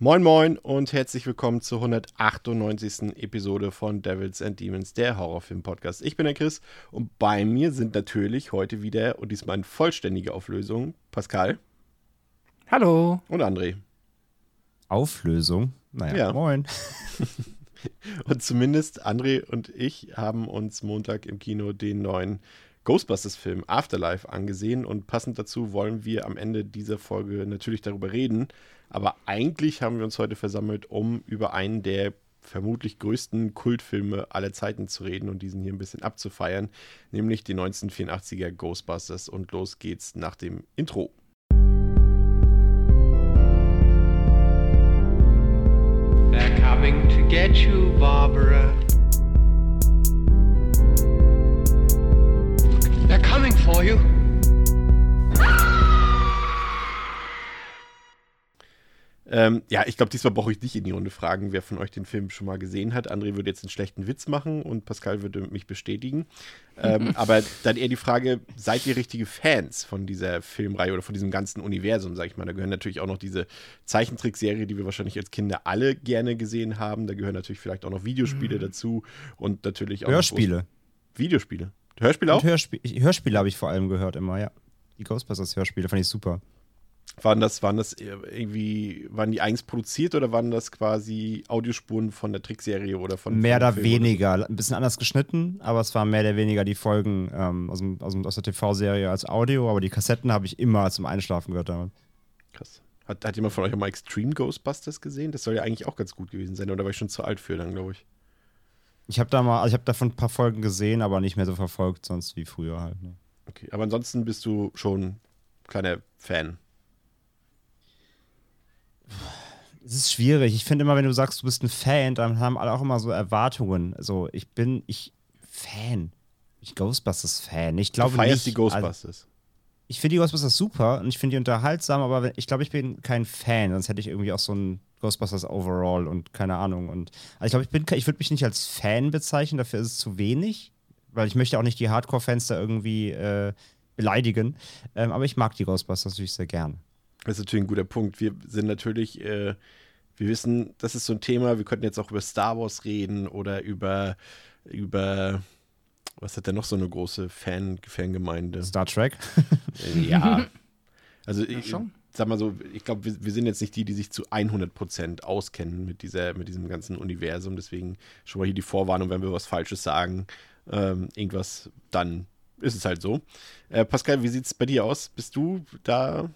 Moin Moin und herzlich willkommen zur 198. Episode von Devils and Demons, der Horrorfilm-Podcast. Ich bin der Chris und bei mir sind natürlich heute wieder und diesmal in vollständiger Auflösung Pascal. Hallo. Und André. Auflösung? Naja, ja. moin. und zumindest André und ich haben uns Montag im Kino den neuen Ghostbusters-Film Afterlife angesehen und passend dazu wollen wir am Ende dieser Folge natürlich darüber reden, aber eigentlich haben wir uns heute versammelt, um über einen der vermutlich größten Kultfilme aller Zeiten zu reden und diesen hier ein bisschen abzufeiern, nämlich die 1984er Ghostbusters. Und los geht's nach dem Intro. They're coming to get you, Barbara. They're coming for you. Ähm, ja, ich glaube, diesmal brauche ich dich in die Runde fragen, wer von euch den Film schon mal gesehen hat. André würde jetzt einen schlechten Witz machen und Pascal würde mich bestätigen. Ähm, aber dann eher die Frage, seid ihr richtige Fans von dieser Filmreihe oder von diesem ganzen Universum, sag ich mal? Da gehören natürlich auch noch diese Zeichentrickserie, die wir wahrscheinlich als Kinder alle gerne gesehen haben. Da gehören natürlich vielleicht auch noch Videospiele mhm. dazu und natürlich auch Hörspiele. Videospiele. Hörspiele auch? Hörspiel, Hörspiele habe ich vor allem gehört immer, ja. Die Ghostbusters-Hörspiele fand ich super. Waren das, waren das irgendwie, waren die eigens produziert oder waren das quasi Audiospuren von der Trickserie oder von. Mehr oder weniger. Ein bisschen anders geschnitten, aber es waren mehr oder weniger die Folgen ähm, aus, dem, aus, dem, aus, der TV-Serie als Audio, aber die Kassetten habe ich immer zum Einschlafen gehört damit. Krass. Hat, hat jemand von euch auch mal Extreme Ghostbusters gesehen? Das soll ja eigentlich auch ganz gut gewesen sein, oder war ich schon zu alt für dann, glaube ich. Ich habe da mal, also ich habe davon ein paar Folgen gesehen, aber nicht mehr so verfolgt, sonst wie früher halt. Ne? Okay, aber ansonsten bist du schon kleiner Fan es ist schwierig. Ich finde immer, wenn du sagst, du bist ein Fan, dann haben alle auch immer so Erwartungen. Also ich bin, ich Fan. Ich Ghostbusters-Fan. Ich glaube du feierst nicht, die Ghostbusters. Also, ich finde die Ghostbusters super und ich finde die unterhaltsam, aber ich glaube, ich bin kein Fan. Sonst hätte ich irgendwie auch so ein Ghostbusters Overall und keine Ahnung. Und also ich glaube, ich ich würde mich nicht als Fan bezeichnen, dafür ist es zu wenig, weil ich möchte auch nicht die Hardcore-Fans da irgendwie äh, beleidigen. Ähm, aber ich mag die Ghostbusters natürlich sehr gern. Das ist natürlich ein guter Punkt. Wir sind natürlich, äh, wir wissen, das ist so ein Thema, wir könnten jetzt auch über Star Wars reden oder über, über was hat denn noch so eine große Fan, Fangemeinde? Star Trek? Äh, ja. Also ja, ich, sag mal so, ich glaube, wir, wir, sind jetzt nicht die, die sich zu 100% auskennen mit, dieser, mit diesem ganzen Universum. Deswegen schon mal hier die Vorwarnung, wenn wir was Falsches sagen, ähm, irgendwas, dann ist es halt so. Äh, Pascal, wie sieht es bei dir aus? Bist du da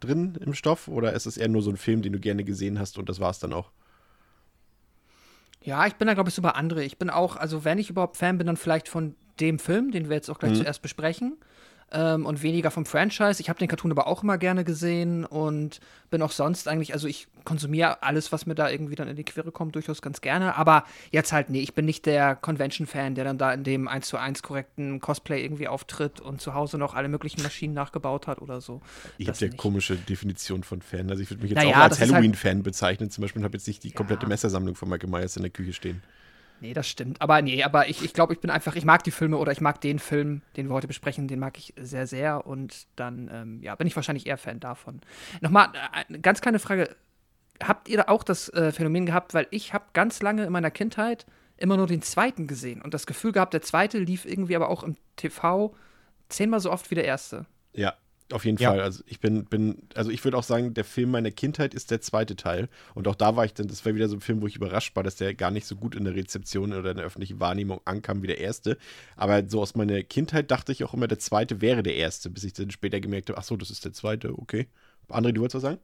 drin im Stoff oder ist es eher nur so ein Film, den du gerne gesehen hast und das war es dann auch? Ja, ich bin da, glaube ich, so bei andere. Ich bin auch, also wenn ich überhaupt Fan bin, dann vielleicht von dem Film, den wir jetzt auch gleich mhm. zuerst besprechen ähm, und weniger vom Franchise. Ich habe den Cartoon aber auch immer gerne gesehen und bin auch sonst eigentlich, also ich konsumiere alles, was mir da irgendwie dann in die Quere kommt, durchaus ganz gerne. Aber jetzt halt, nee, ich bin nicht der Convention-Fan, der dann da in dem 1 zu 1 korrekten Cosplay irgendwie auftritt und zu Hause noch alle möglichen Maschinen nachgebaut hat oder so. Ich habe ja komische Definition von Fan. Also ich würde mich jetzt naja, auch als halt Halloween-Fan halt bezeichnen zum Beispiel und habe jetzt nicht die komplette ja. Messersammlung von Michael Myers in der Küche stehen. Nee, das stimmt. Aber nee, aber ich, ich glaube, ich bin einfach, ich mag die Filme oder ich mag den Film, den wir heute besprechen, den mag ich sehr, sehr. Und dann, ähm, ja, bin ich wahrscheinlich eher Fan davon. Nochmal, äh, eine ganz kleine Frage. Habt ihr da auch das äh, Phänomen gehabt, weil ich habe ganz lange in meiner Kindheit immer nur den zweiten gesehen und das Gefühl gehabt, der zweite lief irgendwie aber auch im TV zehnmal so oft wie der erste. Ja, auf jeden ja. Fall. Also ich bin, bin, also ich würde auch sagen, der Film meiner Kindheit ist der zweite Teil. Und auch da war ich dann, das war wieder so ein Film, wo ich überrascht war, dass der gar nicht so gut in der Rezeption oder in der öffentlichen Wahrnehmung ankam wie der erste. Aber so aus meiner Kindheit dachte ich auch immer, der zweite wäre der erste, bis ich dann später gemerkt habe, ach so, das ist der zweite, okay. André, du wolltest was sagen?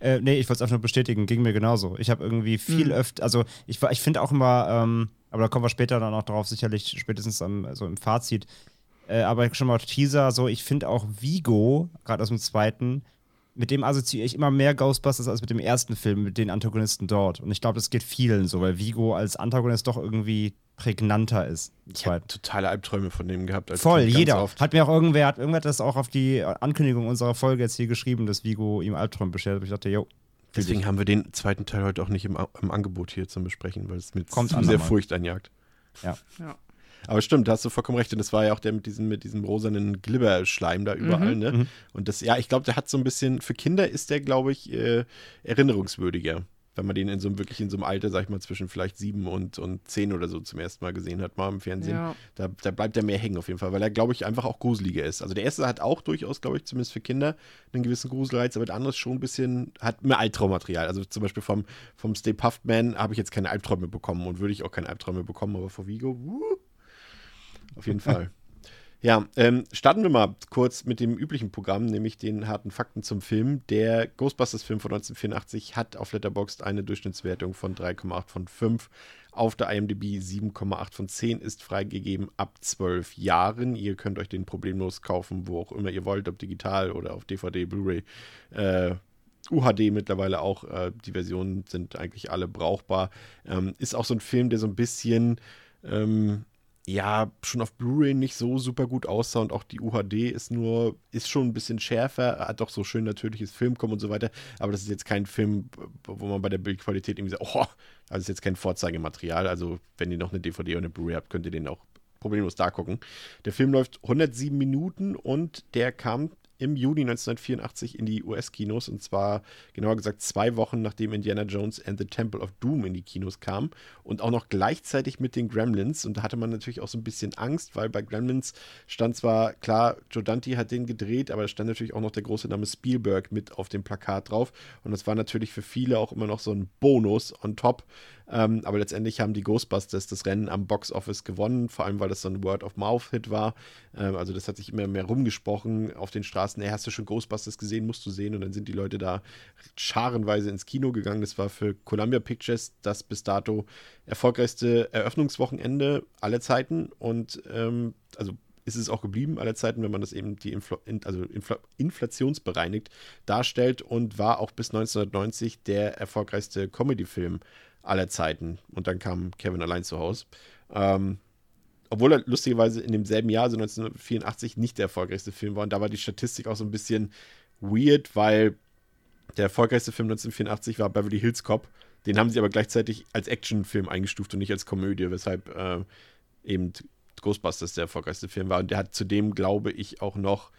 Äh, nee, ich wollte es einfach nur bestätigen, ging mir genauso. Ich habe irgendwie viel mhm. öfter, also ich, ich finde auch immer, ähm, aber da kommen wir später dann auch drauf, sicherlich spätestens am, also im Fazit, äh, aber schon mal Teaser, so, ich finde auch Vigo, gerade aus dem zweiten, mit dem assoziiere ich immer mehr Ghostbusters als mit dem ersten Film, mit den Antagonisten dort. Und ich glaube, das geht vielen so, weil Vigo als Antagonist doch irgendwie prägnanter ist. Ich habe totale Albträume von dem gehabt. Voll, jeder. Oft. Hat mir auch irgendwer, hat irgendwer das auch auf die Ankündigung unserer Folge jetzt hier geschrieben, dass Vigo ihm Albträume bestellt hat. Ich dachte, jo. Deswegen haben wir den zweiten Teil heute auch nicht im, im Angebot hier zum Besprechen, weil es mir Kommt zu sehr Furcht einjagt. Ja. ja. Aber stimmt, da hast du vollkommen recht. Und das war ja auch der mit diesem, mit diesem rosanen Glibberschleim da überall, mhm. ne? Mhm. Und das, ja, ich glaube, der hat so ein bisschen, für Kinder ist der, glaube ich, äh, erinnerungswürdiger wenn man den in so einem, wirklich in so einem Alter, sag ich mal, zwischen vielleicht sieben und, und zehn oder so zum ersten Mal gesehen hat, mal im Fernsehen, ja. da, da bleibt er mehr hängen auf jeden Fall, weil er, glaube ich, einfach auch gruseliger ist. Also der erste hat auch durchaus, glaube ich, zumindest für Kinder einen gewissen Gruselreiz, aber der andere ist schon ein bisschen, hat mehr Albtraummaterial. Also zum Beispiel vom, vom Stay Puffed Man habe ich jetzt keine Albträume bekommen und würde ich auch keine Albträume bekommen, aber vor Vigo, wuh, auf jeden Fall. Ja, ähm, starten wir mal kurz mit dem üblichen Programm, nämlich den harten Fakten zum Film. Der Ghostbusters-Film von 1984 hat auf Letterboxd eine Durchschnittswertung von 3,8 von 5. Auf der IMDb 7,8 von 10 ist freigegeben ab 12 Jahren. Ihr könnt euch den problemlos kaufen, wo auch immer ihr wollt, ob digital oder auf DVD, Blu-ray. Äh, UHD mittlerweile auch. Äh, die Versionen sind eigentlich alle brauchbar. Ähm, ist auch so ein Film, der so ein bisschen ähm, ja, schon auf Blu-ray nicht so super gut aussah und auch die UHD ist nur, ist schon ein bisschen schärfer, hat doch so schön natürliches Filmkommen und so weiter, aber das ist jetzt kein Film, wo man bei der Bildqualität irgendwie sagt, oh, das ist jetzt kein Vorzeigematerial, also wenn ihr noch eine DVD oder eine Blu-ray habt, könnt ihr den auch problemlos da gucken. Der Film läuft 107 Minuten und der kam im Juni 1984 in die US-Kinos und zwar genauer gesagt zwei Wochen nachdem Indiana Jones and the Temple of Doom in die Kinos kam. Und auch noch gleichzeitig mit den Gremlins. Und da hatte man natürlich auch so ein bisschen Angst, weil bei Gremlins stand zwar klar, Joe Dante hat den gedreht, aber da stand natürlich auch noch der große Name Spielberg mit auf dem Plakat drauf. Und das war natürlich für viele auch immer noch so ein Bonus on top. Ähm, aber letztendlich haben die Ghostbusters das Rennen am Box Office gewonnen, vor allem weil das so ein Word-of-Mouth-Hit war. Ähm, also das hat sich immer mehr rumgesprochen auf den Straßen. Hey, hast du schon Ghostbusters gesehen? Musst du sehen. Und dann sind die Leute da scharenweise ins Kino gegangen. Das war für Columbia Pictures das bis dato erfolgreichste Eröffnungswochenende aller Zeiten. Und ähm, also ist es auch geblieben aller Zeiten, wenn man das eben die Infl also Infl inflationsbereinigt darstellt und war auch bis 1990 der erfolgreichste Comedy-Film aller Zeiten. Und dann kam Kevin allein zu Hause. Ähm, obwohl er lustigerweise in demselben Jahr, also 1984, nicht der erfolgreichste Film war. Und da war die Statistik auch so ein bisschen weird, weil der erfolgreichste Film 1984 war Beverly Hills Cop. Den haben sie aber gleichzeitig als Actionfilm eingestuft und nicht als Komödie, weshalb äh, eben Ghostbusters der erfolgreichste Film war. Und der hat zudem, glaube ich, auch noch,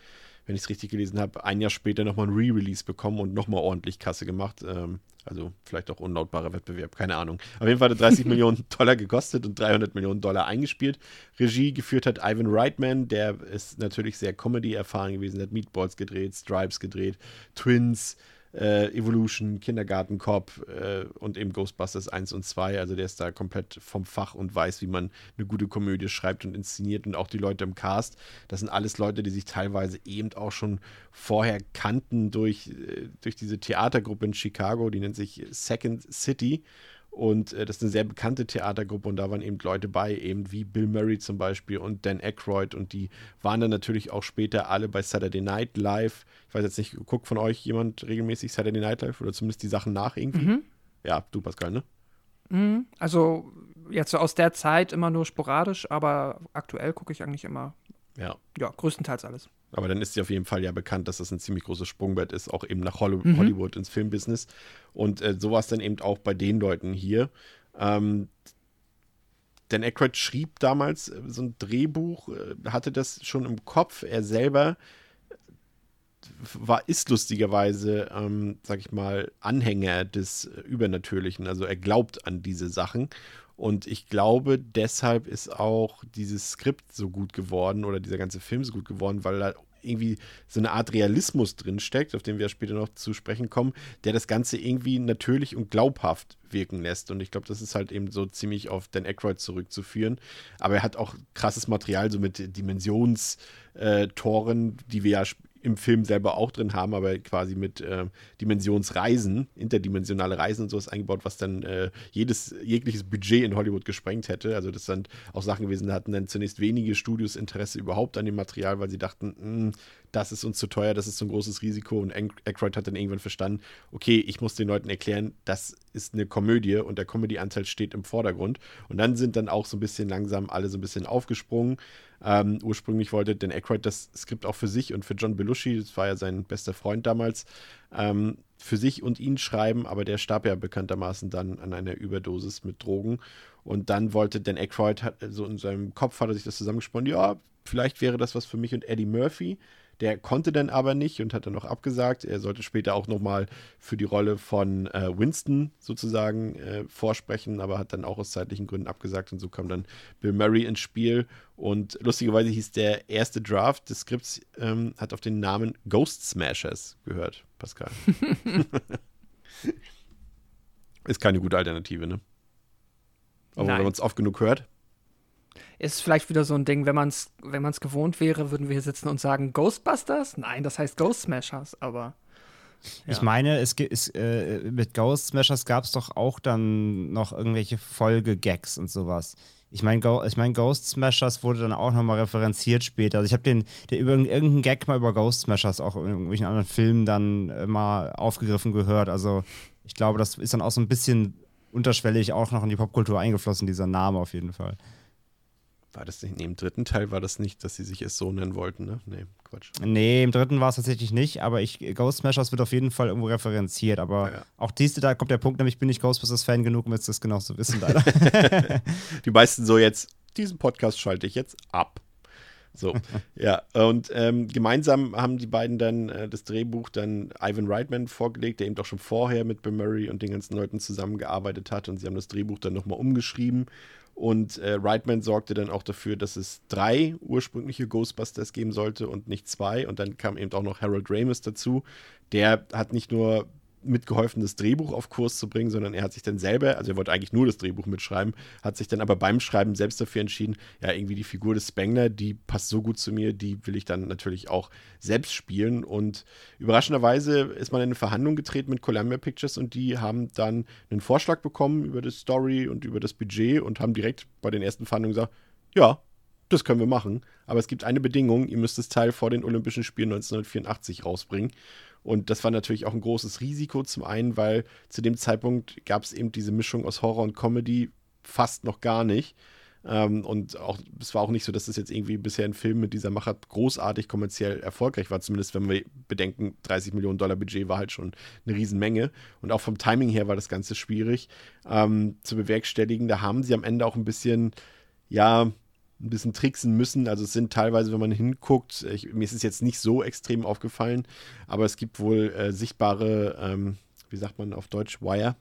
wenn ich es richtig gelesen habe, ein Jahr später nochmal ein Re-Release bekommen und nochmal ordentlich Kasse gemacht. Ähm, also vielleicht auch unlautbarer Wettbewerb, keine Ahnung. Auf jeden Fall hat er 30 Millionen Dollar gekostet und 300 Millionen Dollar eingespielt. Regie geführt hat Ivan Reitman, der ist natürlich sehr Comedy-erfahren gewesen, hat Meatballs gedreht, Stripes gedreht, Twins, äh, Evolution, Kindergarten Cop äh, und eben Ghostbusters 1 und 2. Also der ist da komplett vom Fach und weiß, wie man eine gute Komödie schreibt und inszeniert. Und auch die Leute im Cast, das sind alles Leute, die sich teilweise eben auch schon vorher kannten durch, äh, durch diese Theatergruppe in Chicago, die nennt sich Second City. Und äh, das ist eine sehr bekannte Theatergruppe und da waren eben Leute bei, eben wie Bill Murray zum Beispiel und Dan Aykroyd und die waren dann natürlich auch später alle bei Saturday Night Live. Ich weiß jetzt nicht, guckt von euch jemand regelmäßig Saturday Night Live oder zumindest die Sachen nach irgendwie? Mhm. Ja, du Pascal, ne? Mhm. Also jetzt so aus der Zeit immer nur sporadisch, aber aktuell gucke ich eigentlich immer. Ja. Ja, größtenteils alles. Aber dann ist sie auf jeden Fall ja bekannt, dass das ein ziemlich großes Sprungbrett ist, auch eben nach Hollywood, mhm. Hollywood ins Filmbusiness. Und äh, so war es dann eben auch bei den Leuten hier. Ähm, Dan Aykroyd schrieb damals äh, so ein Drehbuch, äh, hatte das schon im Kopf. Er selber war, ist lustigerweise, ähm, sag ich mal, Anhänger des Übernatürlichen. Also er glaubt an diese Sachen. Und ich glaube, deshalb ist auch dieses Skript so gut geworden oder dieser ganze Film so gut geworden, weil da irgendwie so eine Art Realismus drinsteckt, auf den wir später noch zu sprechen kommen, der das Ganze irgendwie natürlich und glaubhaft wirken lässt. Und ich glaube, das ist halt eben so ziemlich auf Dan Aykroyd zurückzuführen. Aber er hat auch krasses Material, so mit Dimensionstoren, die wir ja im Film selber auch drin haben, aber quasi mit äh, Dimensionsreisen, interdimensionale Reisen und sowas eingebaut, was dann äh, jedes, jegliches Budget in Hollywood gesprengt hätte. Also das sind auch Sachen gewesen, da hatten dann zunächst wenige Studios Interesse überhaupt an dem Material, weil sie dachten, hm, das ist uns zu teuer, das ist so ein großes Risiko. Und Aykroyd hat dann irgendwann verstanden, okay, ich muss den Leuten erklären, das ist eine Komödie und der Comedy-Anteil steht im Vordergrund. Und dann sind dann auch so ein bisschen langsam alle so ein bisschen aufgesprungen. Ähm, ursprünglich wollte Dan Aykroyd das Skript auch für sich und für John Belushi, das war ja sein bester Freund damals, ähm, für sich und ihn schreiben, aber der starb ja bekanntermaßen dann an einer Überdosis mit Drogen. Und dann wollte Dan Aykroyd, so in seinem Kopf hat er sich das zusammengesponnen, ja, vielleicht wäre das was für mich und Eddie Murphy. Der konnte dann aber nicht und hat dann noch abgesagt. Er sollte später auch nochmal für die Rolle von äh, Winston sozusagen äh, vorsprechen, aber hat dann auch aus zeitlichen Gründen abgesagt und so kam dann Bill Murray ins Spiel. Und lustigerweise hieß der erste Draft des Skripts, ähm, hat auf den Namen Ghost Smashers gehört, Pascal. Ist keine gute Alternative, ne? Aber Nein. wenn man es oft genug hört ist vielleicht wieder so ein Ding, wenn man es wenn man's gewohnt wäre, würden wir hier sitzen und sagen Ghostbusters? Nein, das heißt Ghost Smashers, aber. Ja. Ich meine, es ist, äh, mit Ghost Smashers gab es doch auch dann noch irgendwelche Folge-Gags und sowas. Ich meine, ich mein, Ghost Smashers wurde dann auch nochmal referenziert später. Also ich habe den, den über irgendeinen Gag mal über Ghost Smashers auch in irgendwelchen anderen Filmen dann äh, mal aufgegriffen gehört. Also ich glaube, das ist dann auch so ein bisschen unterschwellig auch noch in die Popkultur eingeflossen, dieser Name auf jeden Fall. War das nicht, nee, im dritten Teil war das nicht, dass sie sich es so nennen wollten, ne? Nee, Quatsch. Nee, im dritten war es tatsächlich nicht, aber ich, Ghost Smashers wird auf jeden Fall irgendwo referenziert, aber ja, ja. auch diese, da kommt der Punkt, nämlich bin ich Ghostbusters-Fan genug, um jetzt das genau zu wissen, leider. Die meisten so jetzt, diesen Podcast schalte ich jetzt ab. So, ja, und ähm, gemeinsam haben die beiden dann äh, das Drehbuch dann Ivan Reitman vorgelegt, der eben doch schon vorher mit Bill Murray und den ganzen Leuten zusammengearbeitet hat und sie haben das Drehbuch dann nochmal umgeschrieben und äh, Reitman sorgte dann auch dafür, dass es drei ursprüngliche Ghostbusters geben sollte und nicht zwei. Und dann kam eben auch noch Harold Ramis dazu. Der hat nicht nur mitgeholfen, das Drehbuch auf Kurs zu bringen, sondern er hat sich dann selber, also er wollte eigentlich nur das Drehbuch mitschreiben, hat sich dann aber beim Schreiben selbst dafür entschieden, ja, irgendwie die Figur des Spengler, die passt so gut zu mir, die will ich dann natürlich auch selbst spielen. Und überraschenderweise ist man in eine Verhandlung getreten mit Columbia Pictures und die haben dann einen Vorschlag bekommen über das Story und über das Budget und haben direkt bei den ersten Verhandlungen gesagt, ja, das können wir machen, aber es gibt eine Bedingung, ihr müsst das Teil vor den Olympischen Spielen 1984 rausbringen. Und das war natürlich auch ein großes Risiko. Zum einen, weil zu dem Zeitpunkt gab es eben diese Mischung aus Horror und Comedy fast noch gar nicht. Ähm, und auch, es war auch nicht so, dass das jetzt irgendwie bisher ein Film mit dieser Machart großartig kommerziell erfolgreich war. Zumindest wenn wir bedenken, 30 Millionen Dollar Budget war halt schon eine Riesenmenge. Und auch vom Timing her war das Ganze schwierig ähm, zu bewerkstelligen. Da haben sie am Ende auch ein bisschen, ja, ein bisschen tricksen müssen. Also es sind teilweise, wenn man hinguckt, ich, mir ist es jetzt nicht so extrem aufgefallen, aber es gibt wohl äh, sichtbare, ähm, wie sagt man auf Deutsch, Wire,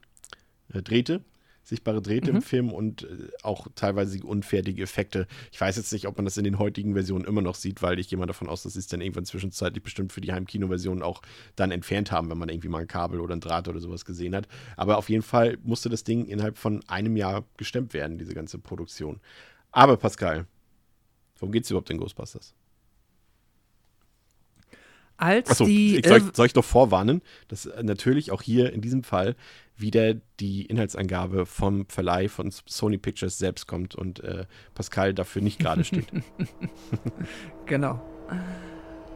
äh, Drähte, sichtbare Drähte mhm. im Film und äh, auch teilweise unfertige Effekte. Ich weiß jetzt nicht, ob man das in den heutigen Versionen immer noch sieht, weil ich gehe mal davon aus, dass sie es dann irgendwann zwischenzeitlich bestimmt für die Heimkino-Version auch dann entfernt haben, wenn man irgendwie mal ein Kabel oder ein Draht oder sowas gesehen hat. Aber auf jeden Fall musste das Ding innerhalb von einem Jahr gestemmt werden, diese ganze Produktion. Aber Pascal, worum geht es überhaupt in Ghostbusters? Als Achso, die. Ich, soll, ich, soll ich noch vorwarnen, dass äh, natürlich auch hier in diesem Fall wieder die Inhaltsangabe vom Verleih von Sony Pictures selbst kommt und äh, Pascal dafür nicht gerade steht. genau.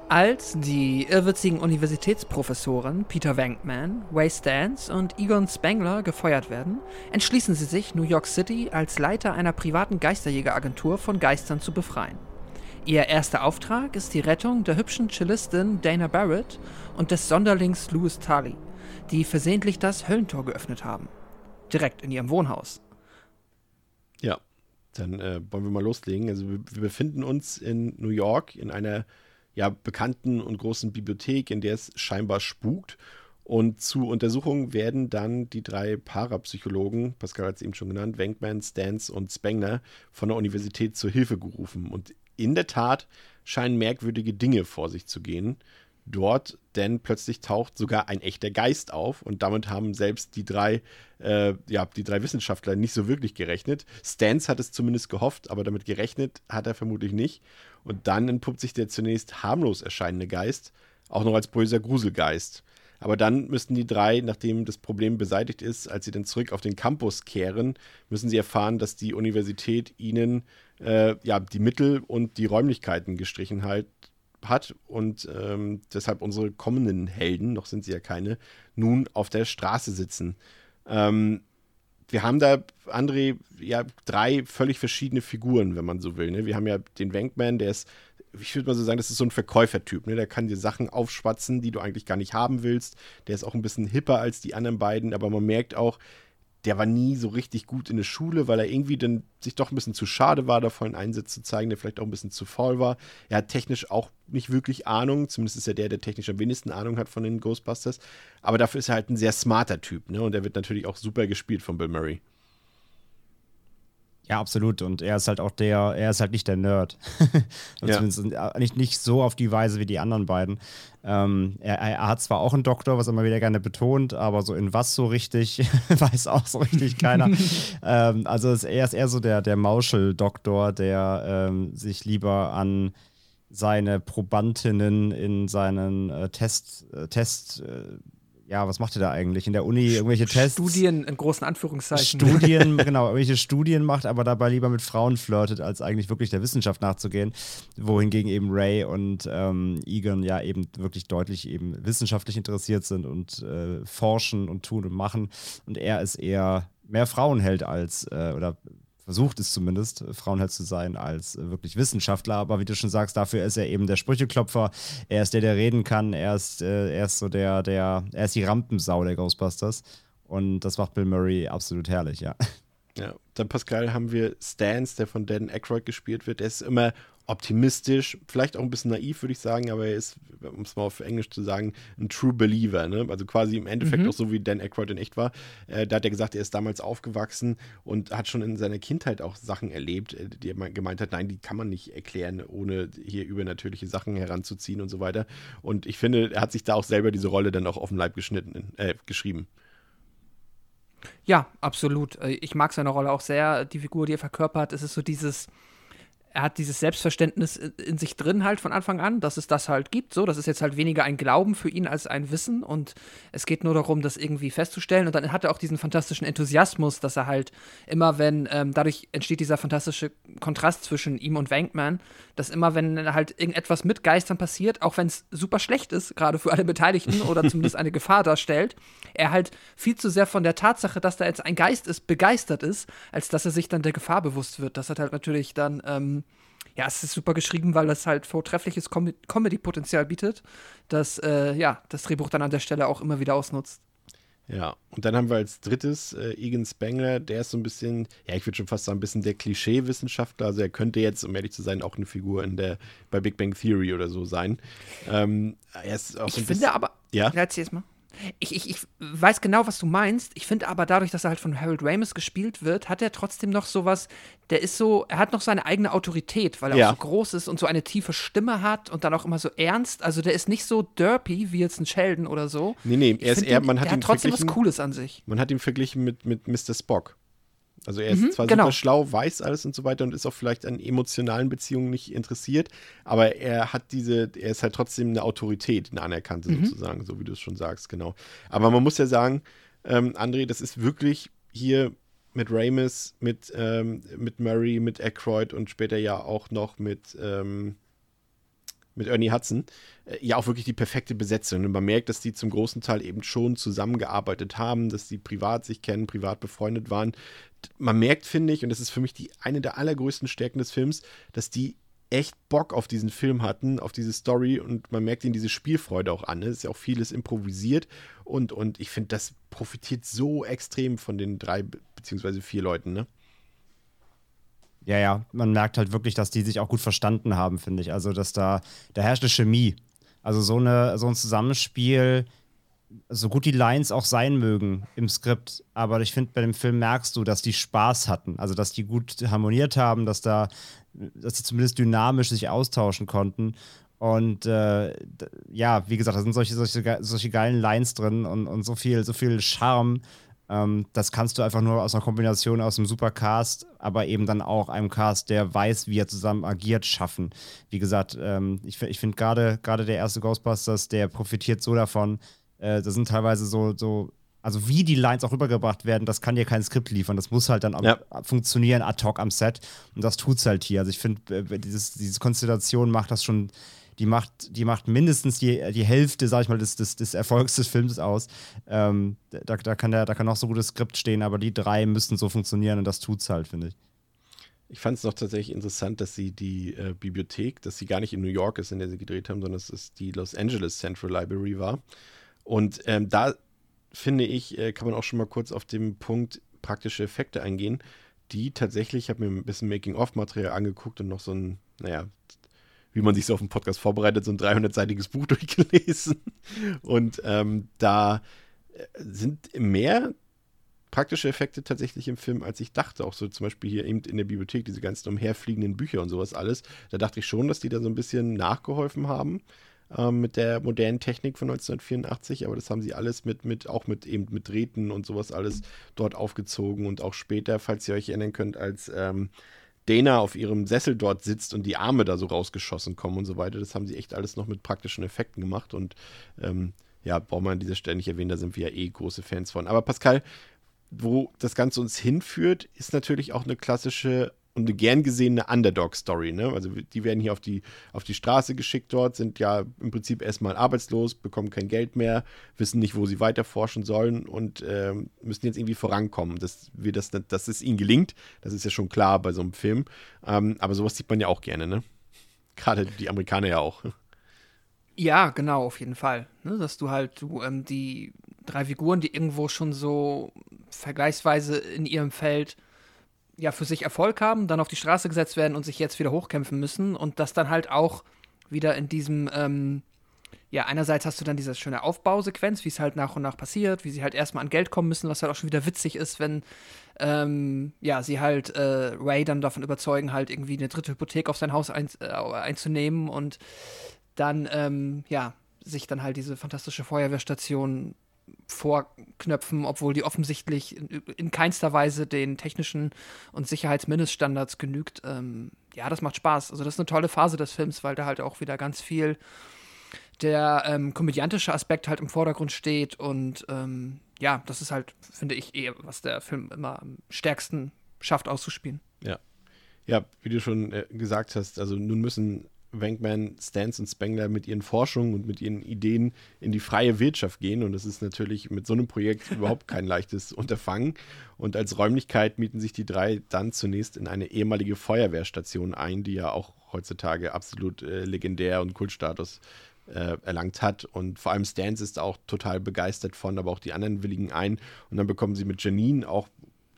Als die irrwitzigen Universitätsprofessoren Peter Venkman, Way Stans und Egon Spengler gefeuert werden, entschließen sie sich, New York City als Leiter einer privaten Geisterjägeragentur von Geistern zu befreien. Ihr erster Auftrag ist die Rettung der hübschen Cellistin Dana Barrett und des Sonderlings Louis Tully, die versehentlich das Höllentor geöffnet haben. Direkt in ihrem Wohnhaus. Ja, dann äh, wollen wir mal loslegen. Also wir, wir befinden uns in New York in einer ja, bekannten und großen Bibliothek, in der es scheinbar spukt. Und zu Untersuchungen werden dann die drei Parapsychologen, Pascal hat es eben schon genannt, Wenkman, Stans und Spengler, von der Universität zur Hilfe gerufen. Und in der Tat scheinen merkwürdige Dinge vor sich zu gehen dort, denn plötzlich taucht sogar ein echter Geist auf und damit haben selbst die drei, äh, ja, die drei Wissenschaftler nicht so wirklich gerechnet. Stans hat es zumindest gehofft, aber damit gerechnet hat er vermutlich nicht. Und dann entpuppt sich der zunächst harmlos erscheinende Geist auch noch als böser Gruselgeist. Aber dann müssten die drei, nachdem das Problem beseitigt ist, als sie dann zurück auf den Campus kehren, müssen sie erfahren, dass die Universität ihnen äh, ja, die Mittel und die Räumlichkeiten gestrichen halt, hat und ähm, deshalb unsere kommenden Helden, noch sind sie ja keine, nun auf der Straße sitzen. Ähm, wir haben da, André, ja, drei völlig verschiedene Figuren, wenn man so will. Ne? Wir haben ja den Wankman, der ist ich würde mal so sagen, das ist so ein Verkäufertyp. Ne? Der kann dir Sachen aufschwatzen, die du eigentlich gar nicht haben willst. Der ist auch ein bisschen hipper als die anderen beiden, aber man merkt auch, der war nie so richtig gut in der Schule, weil er irgendwie dann sich doch ein bisschen zu schade war, da vollen Einsatz zu zeigen, der vielleicht auch ein bisschen zu faul war. Er hat technisch auch nicht wirklich Ahnung, zumindest ist er der, der technisch am wenigsten Ahnung hat von den Ghostbusters. Aber dafür ist er halt ein sehr smarter Typ, ne? Und der wird natürlich auch super gespielt von Bill Murray. Ja, absolut. Und er ist halt auch der, er ist halt nicht der Nerd. ja. Zumindest nicht, nicht so auf die Weise wie die anderen beiden. Ähm, er, er, hat zwar auch einen Doktor, was er immer wieder gerne betont, aber so in was so richtig, weiß auch so richtig keiner. ähm, also ist, er ist eher so der, der Mauschel-Doktor, der ähm, sich lieber an seine Probandinnen in seinen äh, Test, äh, Test äh, ja, was macht ihr da eigentlich? In der Uni irgendwelche Tests? Studien in großen Anführungszeichen. Studien, genau, irgendwelche Studien macht, aber dabei lieber mit Frauen flirtet, als eigentlich wirklich der Wissenschaft nachzugehen. Wohingegen eben Ray und ähm, Egan ja eben wirklich deutlich eben wissenschaftlich interessiert sind und äh, forschen und tun und machen. Und er ist eher mehr Frauenheld als, äh, oder versucht es zumindest, Frauenheld zu sein als wirklich Wissenschaftler. Aber wie du schon sagst, dafür ist er eben der Sprücheklopfer. Er ist der, der reden kann. Er ist, äh, er ist so der, der, er ist die Rampensau der Ghostbusters. Und das macht Bill Murray absolut herrlich, ja. Ja, dann Pascal haben wir Stans, der von Dan Aykroyd gespielt wird. Er ist immer optimistisch, vielleicht auch ein bisschen naiv, würde ich sagen, aber er ist, um es mal auf Englisch zu sagen, ein True Believer. Ne? Also quasi im Endeffekt mhm. auch so, wie Dan Aykroyd in echt war. Äh, da hat er gesagt, er ist damals aufgewachsen und hat schon in seiner Kindheit auch Sachen erlebt, äh, die er gemeint hat, nein, die kann man nicht erklären, ohne hier übernatürliche Sachen heranzuziehen und so weiter. Und ich finde, er hat sich da auch selber diese Rolle dann auch auf den Leib geschnitten, äh, geschrieben. Ja, absolut. Äh, ich mag seine Rolle auch sehr. Die Figur, die er verkörpert, es ist so dieses er hat dieses Selbstverständnis in sich drin halt von Anfang an, dass es das halt gibt. So, das ist jetzt halt weniger ein Glauben für ihn als ein Wissen und es geht nur darum, das irgendwie festzustellen. Und dann hat er auch diesen fantastischen Enthusiasmus, dass er halt immer, wenn ähm, dadurch entsteht dieser fantastische Kontrast zwischen ihm und Wankman, dass immer, wenn halt irgendetwas mit Geistern passiert, auch wenn es super schlecht ist, gerade für alle Beteiligten oder zumindest eine Gefahr darstellt, er halt viel zu sehr von der Tatsache, dass da jetzt ein Geist ist, begeistert ist, als dass er sich dann der Gefahr bewusst wird. Das hat halt natürlich dann ähm, ja, es ist super geschrieben, weil das halt vortreffliches Com Comedy-Potenzial bietet, das äh, ja, das Drehbuch dann an der Stelle auch immer wieder ausnutzt. Ja, und dann haben wir als drittes äh, Egan Spengler, der ist so ein bisschen, ja, ich würde schon fast sagen, ein bisschen der Klischee-Wissenschaftler. Also er könnte jetzt, um ehrlich zu sein, auch eine Figur in der, bei Big Bang Theory oder so sein. Ähm, er ist auch ich so ein finde aber, ja, erzähl's mal. Ich, ich, ich weiß genau, was du meinst. Ich finde aber dadurch, dass er halt von Harold Ramis gespielt wird, hat er trotzdem noch sowas, der ist so, er hat noch seine eigene Autorität, weil er ja. auch so groß ist und so eine tiefe Stimme hat und dann auch immer so ernst. Also der ist nicht so derpy wie jetzt ein Sheldon oder so. Nee, nee, er ist eher, man hat, ihn hat trotzdem was Cooles an sich. Man hat ihn verglichen mit, mit Mr. Spock. Also er ist mhm, zwar genau. super schlau, weiß alles und so weiter und ist auch vielleicht an emotionalen Beziehungen nicht interessiert, aber er hat diese, er ist halt trotzdem eine Autorität, eine anerkannte mhm. sozusagen, so wie du es schon sagst, genau. Aber man muss ja sagen, ähm, André, das ist wirklich hier mit Ramis, mit, ähm, mit Murray, mit Aykroyd und später ja auch noch mit, ähm, mit Ernie Hudson, äh, ja auch wirklich die perfekte Besetzung. Und man merkt, dass die zum großen Teil eben schon zusammengearbeitet haben, dass die privat sich kennen, privat befreundet waren. Man merkt, finde ich, und das ist für mich die eine der allergrößten Stärken des Films, dass die echt Bock auf diesen Film hatten, auf diese Story und man merkt ihnen diese Spielfreude auch an. Es ist ja auch vieles improvisiert und, und ich finde, das profitiert so extrem von den drei beziehungsweise vier Leuten, ne? Ja, ja, man merkt halt wirklich, dass die sich auch gut verstanden haben, finde ich. Also, dass da, da herrscht eine Chemie. Also so, eine, so ein Zusammenspiel, so gut die Lines auch sein mögen im Skript, aber ich finde, bei dem Film merkst du, dass die Spaß hatten. Also, dass die gut harmoniert haben, dass da, dass sie zumindest dynamisch sich austauschen konnten. Und äh, ja, wie gesagt, da sind solche, solche, solche geilen Lines drin und, und so viel, so viel Charme Ähm, das kannst du einfach nur aus einer Kombination aus einem Supercast, aber eben dann auch einem Cast, der weiß, wie er zusammen agiert, schaffen. Wie gesagt, ähm, ich, ich finde gerade der erste Ghostbusters, der profitiert so davon. Äh, das sind teilweise so, so also wie die Lines auch rübergebracht werden, das kann dir kein Skript liefern. Das muss halt dann ja. funktionieren ad hoc am Set. Und das tut es halt hier. Also ich finde, äh, diese Konstellation macht das schon, die macht, die macht mindestens die, die Hälfte, sag ich mal, des, des, des Erfolgs des Films aus. Ähm, da, da, kann der, da kann auch so gutes Skript stehen, aber die drei müssten so funktionieren und das tut es halt, finde ich. Ich fand es noch tatsächlich interessant, dass sie die äh, Bibliothek, dass sie gar nicht in New York ist, in der sie gedreht haben, sondern dass es die Los Angeles Central Library war. Und ähm, da finde ich, äh, kann man auch schon mal kurz auf den Punkt praktische Effekte eingehen, die tatsächlich, ich habe mir ein bisschen Making-of-Material angeguckt und noch so ein, naja, wie man sich so auf dem Podcast vorbereitet, so ein 300-seitiges Buch durchgelesen. Und ähm, da äh, sind mehr praktische Effekte tatsächlich im Film, als ich dachte. Auch so zum Beispiel hier eben in der Bibliothek, diese ganzen umherfliegenden Bücher und sowas alles. Da dachte ich schon, dass die da so ein bisschen nachgeholfen haben ähm, mit der modernen Technik von 1984, aber das haben sie alles mit, mit, auch mit eben mit Drähten und sowas alles dort aufgezogen und auch später, falls ihr euch erinnern könnt, als ähm, Dana auf ihrem Sessel dort sitzt und die Arme da so rausgeschossen kommen und so weiter, das haben sie echt alles noch mit praktischen Effekten gemacht und ähm, ja, braucht man an dieser Stelle nicht erwähnen, da sind wir ja eh große Fans von. Aber Pascal, wo das Ganze uns hinführt, ist natürlich auch eine klassische eine gern gesehene Underdog-Story. Ne? Also die werden hier auf die, auf die Straße geschickt dort, sind ja im Prinzip erstmal arbeitslos, bekommen kein Geld mehr, wissen nicht, wo sie weiter forschen sollen und äh, müssen jetzt irgendwie vorankommen. Dass, wir das, dass es ihnen gelingt, das ist ja schon klar bei so einem Film. Ähm, aber sowas sieht man ja auch gerne, ne? Gerade die Amerikaner ja auch. Ja, genau, auf jeden Fall. Ne? Dass du halt, du, ähm, die drei Figuren, die irgendwo schon so vergleichsweise in ihrem Feld ja für sich Erfolg haben, dann auf die Straße gesetzt werden und sich jetzt wieder hochkämpfen müssen und das dann halt auch wieder in diesem ähm, ja, einerseits hast du dann diese schöne Aufbausequenz, wie es halt nach und nach passiert, wie sie halt erstmal an Geld kommen müssen, was halt auch schon wieder witzig ist, wenn ähm, ja, sie halt äh, Ray dann davon überzeugen, halt irgendwie eine dritte Hypothek auf sein Haus ein, äh, einzunehmen und dann, ähm, ja, sich dann halt diese fantastische Feuerwehrstation vorknöpfen, obwohl die offensichtlich in, in keinster Weise den technischen und Sicherheitsmindeststandards genügt. Ähm, ja, das macht Spaß. Also das ist eine tolle Phase des Films, weil da halt auch wieder ganz viel der ähm, komödiantische Aspekt halt im Vordergrund steht und ähm, ja, das ist halt, finde ich, eher, was der Film immer am stärksten schafft auszuspielen. Ja. Ja, wie du schon äh, gesagt hast, also nun müssen Wankman, Stans und Spengler mit ihren Forschungen und mit ihren Ideen in die freie Wirtschaft gehen. Und das ist natürlich mit so einem Projekt überhaupt kein leichtes Unterfangen. Und als Räumlichkeit mieten sich die drei dann zunächst in eine ehemalige Feuerwehrstation ein, die ja auch heutzutage absolut äh, legendär und Kultstatus äh, erlangt hat. Und vor allem Stans ist auch total begeistert von, aber auch die anderen willigen ein. Und dann bekommen sie mit Janine auch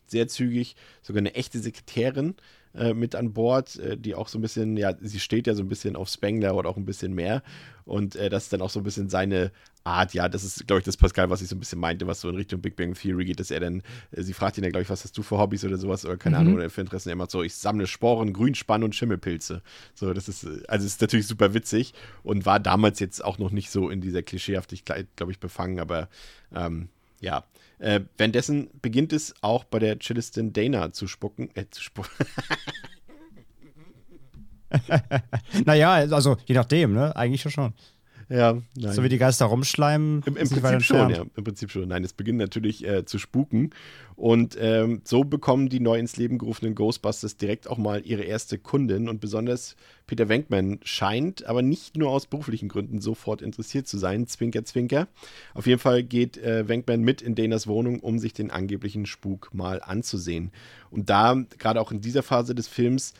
sehr zügig sogar eine echte Sekretärin äh, mit an Bord, äh, die auch so ein bisschen, ja, sie steht ja so ein bisschen auf Spengler oder auch ein bisschen mehr. Und äh, das ist dann auch so ein bisschen seine Art, ja, das ist, glaube ich, das Pascal, was ich so ein bisschen meinte, was so in Richtung Big Bang Theory geht, dass er dann, äh, sie fragt ihn ja, glaube ich, was hast du für Hobbys oder sowas, oder keine mhm. Ahnung, oder für Interessen. Er macht so, ich sammle Sporen, Grünspann und Schimmelpilze. So, das ist, also ist natürlich super witzig und war damals jetzt auch noch nicht so in dieser Klischeehaftigkeit, glaube ich, befangen, aber ähm, ja, äh, währenddessen beginnt es auch bei der Chillistin Dana zu spucken. Äh, zu spucken. naja, also je nachdem, ne? Eigentlich schon. Ja, nein. So wie die Geister rumschleimen. Im, im Prinzip schon, ja. Im Prinzip schon. Nein, es beginnt natürlich äh, zu spuken. Und ähm, so bekommen die neu ins Leben gerufenen Ghostbusters direkt auch mal ihre erste Kundin. Und besonders Peter Wenkman scheint, aber nicht nur aus beruflichen Gründen, sofort interessiert zu sein. Zwinker, zwinker. Auf jeden Fall geht äh, Wenkman mit in Danas Wohnung, um sich den angeblichen Spuk mal anzusehen. Und da, gerade auch in dieser Phase des Films,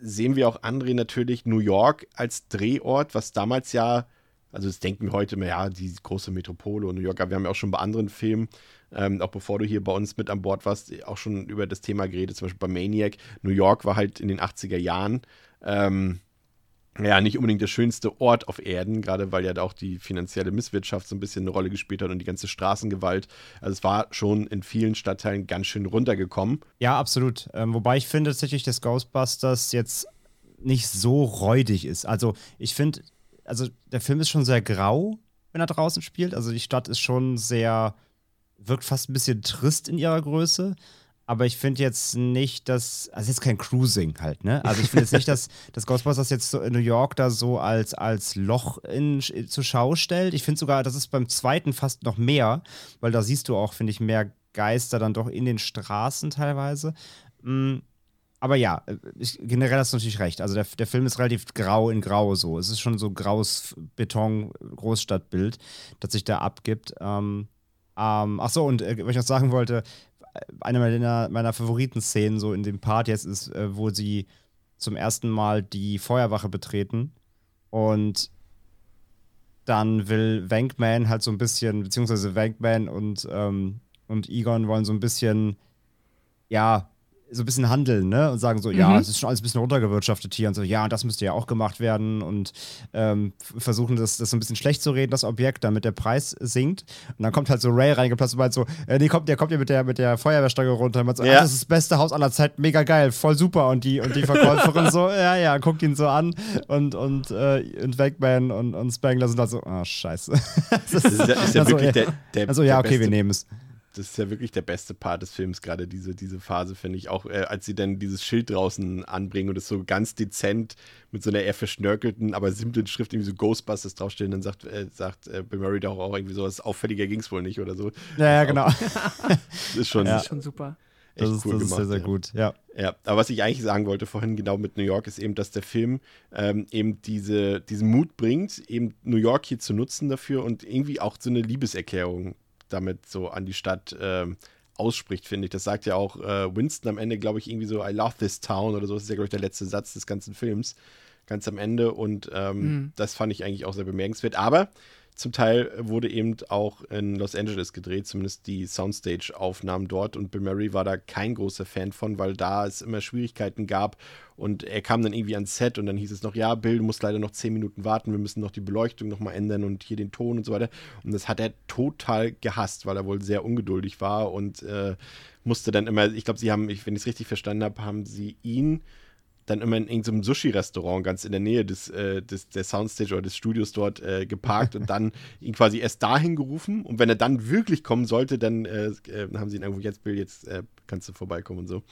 sehen wir auch André natürlich New York als Drehort, was damals ja also das denken wir heute immer, ja, die große Metropole und New York, aber wir haben ja auch schon bei anderen Filmen, ähm, auch bevor du hier bei uns mit an Bord warst, auch schon über das Thema geredet, zum Beispiel bei Maniac. New York war halt in den 80er Jahren ähm, ja, nicht unbedingt der schönste Ort auf Erden, gerade weil ja auch die finanzielle Misswirtschaft so ein bisschen eine Rolle gespielt hat und die ganze Straßengewalt. Also es war schon in vielen Stadtteilen ganz schön runtergekommen. Ja, absolut. Ähm, wobei ich finde tatsächlich, dass Ghostbusters jetzt nicht so räudig ist. Also ich finde, also der Film ist schon sehr grau, wenn er draußen spielt. Also die Stadt ist schon sehr wirkt fast ein bisschen trist in ihrer Größe. Aber ich finde jetzt nicht, dass. Also jetzt kein Cruising halt, ne? Also ich finde jetzt nicht, dass, dass Ghostbusters jetzt so in New York da so als, als Loch in, zur Schau stellt. Ich finde sogar, das ist beim zweiten fast noch mehr, weil da siehst du auch, finde ich, mehr Geister dann doch in den Straßen teilweise. Mm, aber ja, ich, generell hast du natürlich recht. Also der, der Film ist relativ grau in grau so. Es ist schon so graues Beton-Großstadtbild, das sich da abgibt. Ähm, ähm, ach so, und äh, was ich noch sagen wollte, eine meiner, meiner Favoriten-Szenen so in dem Part jetzt ist, äh, wo sie zum ersten Mal die Feuerwache betreten und dann will Wankman halt so ein bisschen, beziehungsweise Wankman und, ähm, und Egon wollen so ein bisschen, ja, so ein bisschen handeln, ne? Und sagen so, mhm. ja, es ist schon alles ein bisschen runtergewirtschaftet hier und so, ja, das müsste ja auch gemacht werden und ähm, versuchen das, das so ein bisschen schlecht zu reden, das Objekt, damit der Preis sinkt. Und dann kommt halt so Ray reingeplatzt und meint so, äh, nee, kommt, der kommt ja mit der, mit der Feuerwehrstange runter und meint so, ja. ah, das ist das beste Haus aller Zeiten, mega geil, voll super. Und die, und die Verkäuferin so, ja, ja, guckt ihn so an und, und, äh, und Wegman und, und Spangler sind da so, ah, oh, scheiße. das ist, ist, ja, ist ja also, wirklich der, der, Also ja, okay, wir nehmen es das ist ja wirklich der beste Part des Films, gerade diese, diese Phase, finde ich. Auch äh, als sie dann dieses Schild draußen anbringen und es so ganz dezent mit so einer eher verschnörkelten, aber simplen Schrift irgendwie so Ghostbusters draufstehen, dann sagt, äh, sagt äh, Bill Murray doch auch irgendwie so, was auffälliger ging es wohl nicht oder so. Ja, ja genau. das ist schon, ja. ist schon super. das ist, cool das ist sehr, sehr ja. gut, ja. Ja, aber was ich eigentlich sagen wollte vorhin genau mit New York ist eben, dass der Film ähm, eben diese, diesen Mut bringt, eben New York hier zu nutzen dafür und irgendwie auch so eine Liebeserklärung damit so an die Stadt ähm, ausspricht, finde ich. Das sagt ja auch äh, Winston am Ende, glaube ich, irgendwie so, I love this town oder so. Das ist ja, glaube ich, der letzte Satz des ganzen Films, ganz am Ende. Und ähm, mhm. das fand ich eigentlich auch sehr bemerkenswert. Aber zum Teil wurde eben auch in Los Angeles gedreht, zumindest die Soundstage-Aufnahmen dort. Und Bill Murray war da kein großer Fan von, weil da es immer Schwierigkeiten gab. Und er kam dann irgendwie ans Set und dann hieß es noch, ja, Bill, du musst leider noch zehn Minuten warten, wir müssen noch die Beleuchtung nochmal ändern und hier den Ton und so weiter. Und das hat er total gehasst, weil er wohl sehr ungeduldig war und äh, musste dann immer, ich glaube, sie haben, wenn ich es richtig verstanden habe, haben sie ihn dann immer in irgendeinem Sushi-Restaurant ganz in der Nähe des, äh, des, der Soundstage oder des Studios dort äh, geparkt und dann ihn quasi erst dahin gerufen. Und wenn er dann wirklich kommen sollte, dann äh, äh haben sie ihn irgendwo, jetzt Bill, jetzt äh, kannst du vorbeikommen und so.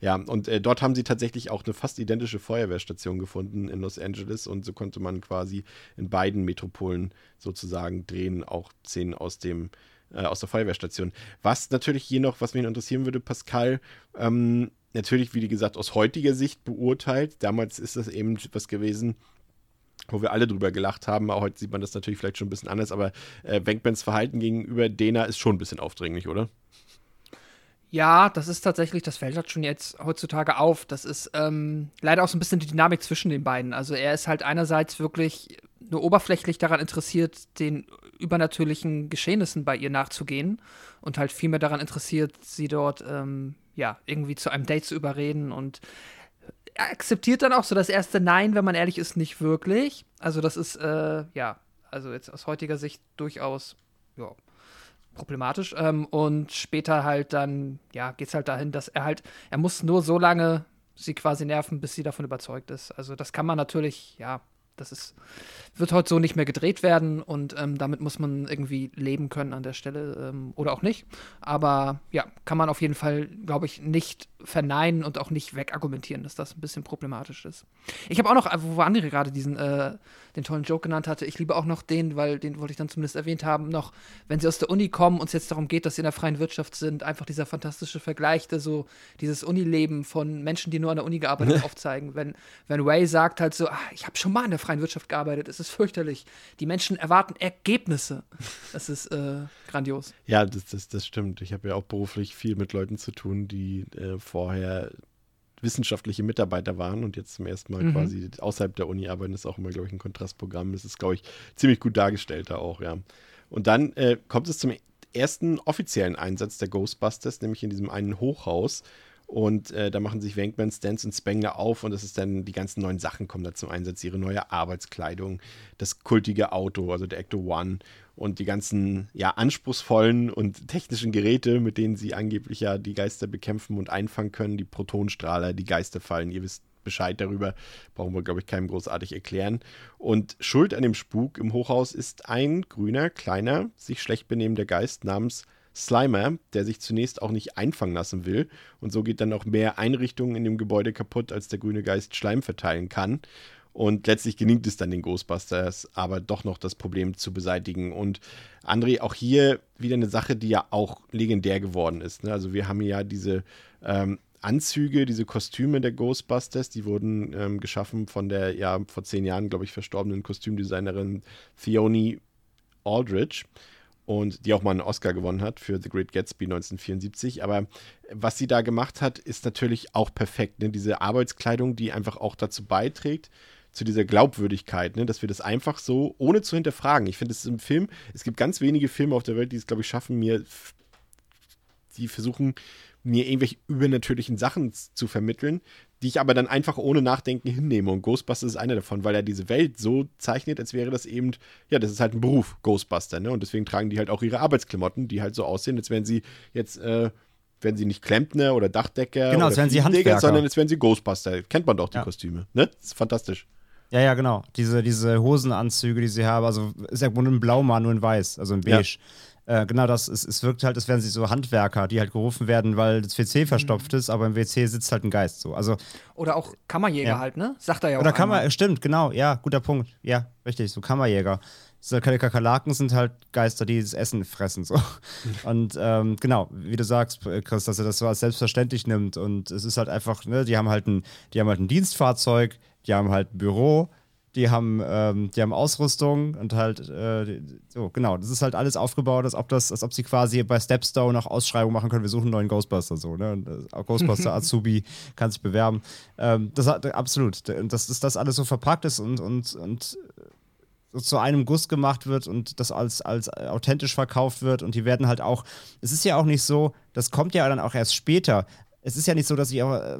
Ja, und äh, dort haben sie tatsächlich auch eine fast identische Feuerwehrstation gefunden in Los Angeles und so konnte man quasi in beiden Metropolen sozusagen drehen, auch Szenen aus dem aus der Feuerwehrstation. Was natürlich hier noch, was mich interessieren würde, Pascal, ähm, natürlich, wie gesagt, aus heutiger Sicht beurteilt. Damals ist das eben was gewesen, wo wir alle drüber gelacht haben. Auch heute sieht man das natürlich vielleicht schon ein bisschen anders, aber äh, Verhalten gegenüber Dena ist schon ein bisschen aufdringlich, oder? Ja, das ist tatsächlich, das fällt halt schon jetzt heutzutage auf. Das ist ähm, leider auch so ein bisschen die Dynamik zwischen den beiden. Also er ist halt einerseits wirklich nur oberflächlich daran interessiert, den übernatürlichen Geschehnissen bei ihr nachzugehen und halt vielmehr daran interessiert, sie dort ähm, ja, irgendwie zu einem Date zu überreden und er akzeptiert dann auch so das erste Nein, wenn man ehrlich ist, nicht wirklich. Also das ist, äh, ja, also jetzt aus heutiger Sicht durchaus, ja, problematisch. Ähm, und später halt dann, ja, geht es halt dahin, dass er halt, er muss nur so lange sie quasi nerven, bis sie davon überzeugt ist. Also das kann man natürlich, ja, das ist, wird heute so nicht mehr gedreht werden und ähm, damit muss man irgendwie leben können an der Stelle ähm, oder auch nicht. Aber ja, kann man auf jeden Fall, glaube ich, nicht verneinen und auch nicht wegargumentieren, dass das ein bisschen problematisch ist. Ich habe auch noch, wo André gerade diesen, äh, den tollen Joke genannt hatte, ich liebe auch noch den, weil den wollte ich dann zumindest erwähnt haben, noch, wenn sie aus der Uni kommen und es jetzt darum geht, dass sie in der freien Wirtschaft sind, einfach dieser fantastische Vergleich, der so dieses Unileben von Menschen, die nur an der Uni gearbeitet haben, aufzeigen. Wenn, wenn Ray sagt halt so, ah, ich habe schon mal in der freien Wirtschaft gearbeitet, es ist fürchterlich. Die Menschen erwarten Ergebnisse. Das ist äh, grandios. Ja, das, das, das stimmt. Ich habe ja auch beruflich viel mit Leuten zu tun, die äh, vorher wissenschaftliche Mitarbeiter waren und jetzt zum ersten Mal mhm. quasi außerhalb der Uni arbeiten, ist auch immer, glaube ich, ein Kontrastprogramm. Das ist, glaube ich, ziemlich gut dargestellt da auch, ja. Und dann äh, kommt es zum ersten offiziellen Einsatz der Ghostbusters, nämlich in diesem einen Hochhaus, und äh, da machen sich Wankman, Stans und Spengler auf und das ist dann, die ganzen neuen Sachen kommen da zum Einsatz. Ihre neue Arbeitskleidung, das kultige Auto, also der Ecto One und die ganzen, ja, anspruchsvollen und technischen Geräte, mit denen sie angeblich ja die Geister bekämpfen und einfangen können. Die Protonstrahler, die Geisterfallen, ihr wisst Bescheid darüber, brauchen wir, glaube ich, keinem großartig erklären. Und Schuld an dem Spuk im Hochhaus ist ein grüner, kleiner, sich schlecht benehmender Geist namens Slimer, der sich zunächst auch nicht einfangen lassen will. Und so geht dann auch mehr Einrichtungen in dem Gebäude kaputt, als der grüne Geist Schleim verteilen kann. Und letztlich gelingt es dann den Ghostbusters, aber doch noch das Problem zu beseitigen. Und André, auch hier wieder eine Sache, die ja auch legendär geworden ist. Ne? Also wir haben ja diese ähm, Anzüge, diese Kostüme der Ghostbusters, die wurden ähm, geschaffen von der ja vor zehn Jahren, glaube ich, verstorbenen Kostümdesignerin Theone Aldrich und die auch mal einen Oscar gewonnen hat für The Great Gatsby 1974. Aber was sie da gemacht hat, ist natürlich auch perfekt. Ne? Diese Arbeitskleidung, die einfach auch dazu beiträgt, zu dieser Glaubwürdigkeit, ne? dass wir das einfach so, ohne zu hinterfragen. Ich finde es im Film, es gibt ganz wenige Filme auf der Welt, die es, glaube ich, schaffen, mir, die versuchen, mir irgendwelche übernatürlichen Sachen zu vermitteln, die ich aber dann einfach ohne Nachdenken hinnehme. Und Ghostbusters ist einer davon, weil er diese Welt so zeichnet, als wäre das eben, ja, das ist halt ein Beruf, Ghostbuster, ne? Und deswegen tragen die halt auch ihre Arbeitsklamotten, die halt so aussehen, als wären sie jetzt, äh, werden sie nicht Klempner oder Dachdecker Genau, oder wären sie Handwerker. sondern als wären sie Ghostbuster. Kennt man doch die Ja. Kostüme, ne? Das ist fantastisch. Ja, ja, genau. Diese, diese Hosenanzüge, die sie haben, also ist ja nur ein Blau mal, nur in Weiß, also in Ja. Beige. Äh, genau, das es, es wirkt halt, als wären sie so Handwerker, die halt gerufen werden, weil das WC verstopft ist, aber im WC sitzt halt ein Geist so. Also, Oder auch Kammerjäger Ja. halt, ne? Sagt er ja auch. oder einmal. stimmt, genau, ja, guter Punkt. Ja, richtig, so Kammerjäger. Diese Kakerlaken sind halt Geister, die das Essen fressen. So. Und ähm, genau, wie du sagst, Chris, dass er das so als selbstverständlich nimmt. Und es ist halt einfach, ne, die haben halt ein, die haben halt ein Dienstfahrzeug, die haben halt ein Büro, die haben, ähm, die haben Ausrüstung und halt, äh, so, genau, das ist halt alles aufgebaut, als ob das, als ob sie quasi bei Stepstone auch Ausschreibung machen können, wir suchen einen neuen Ghostbuster, so, ne? Und, äh, Ghostbuster Azubi kann sich bewerben. Ähm, das hat absolut. Dass das, das alles so verpackt ist und, und, und so zu einem Guss gemacht wird und das als, als authentisch verkauft wird und die werden halt auch, es ist ja auch nicht so, das kommt ja dann auch erst später. Es ist ja nicht so, dass ich aber, äh,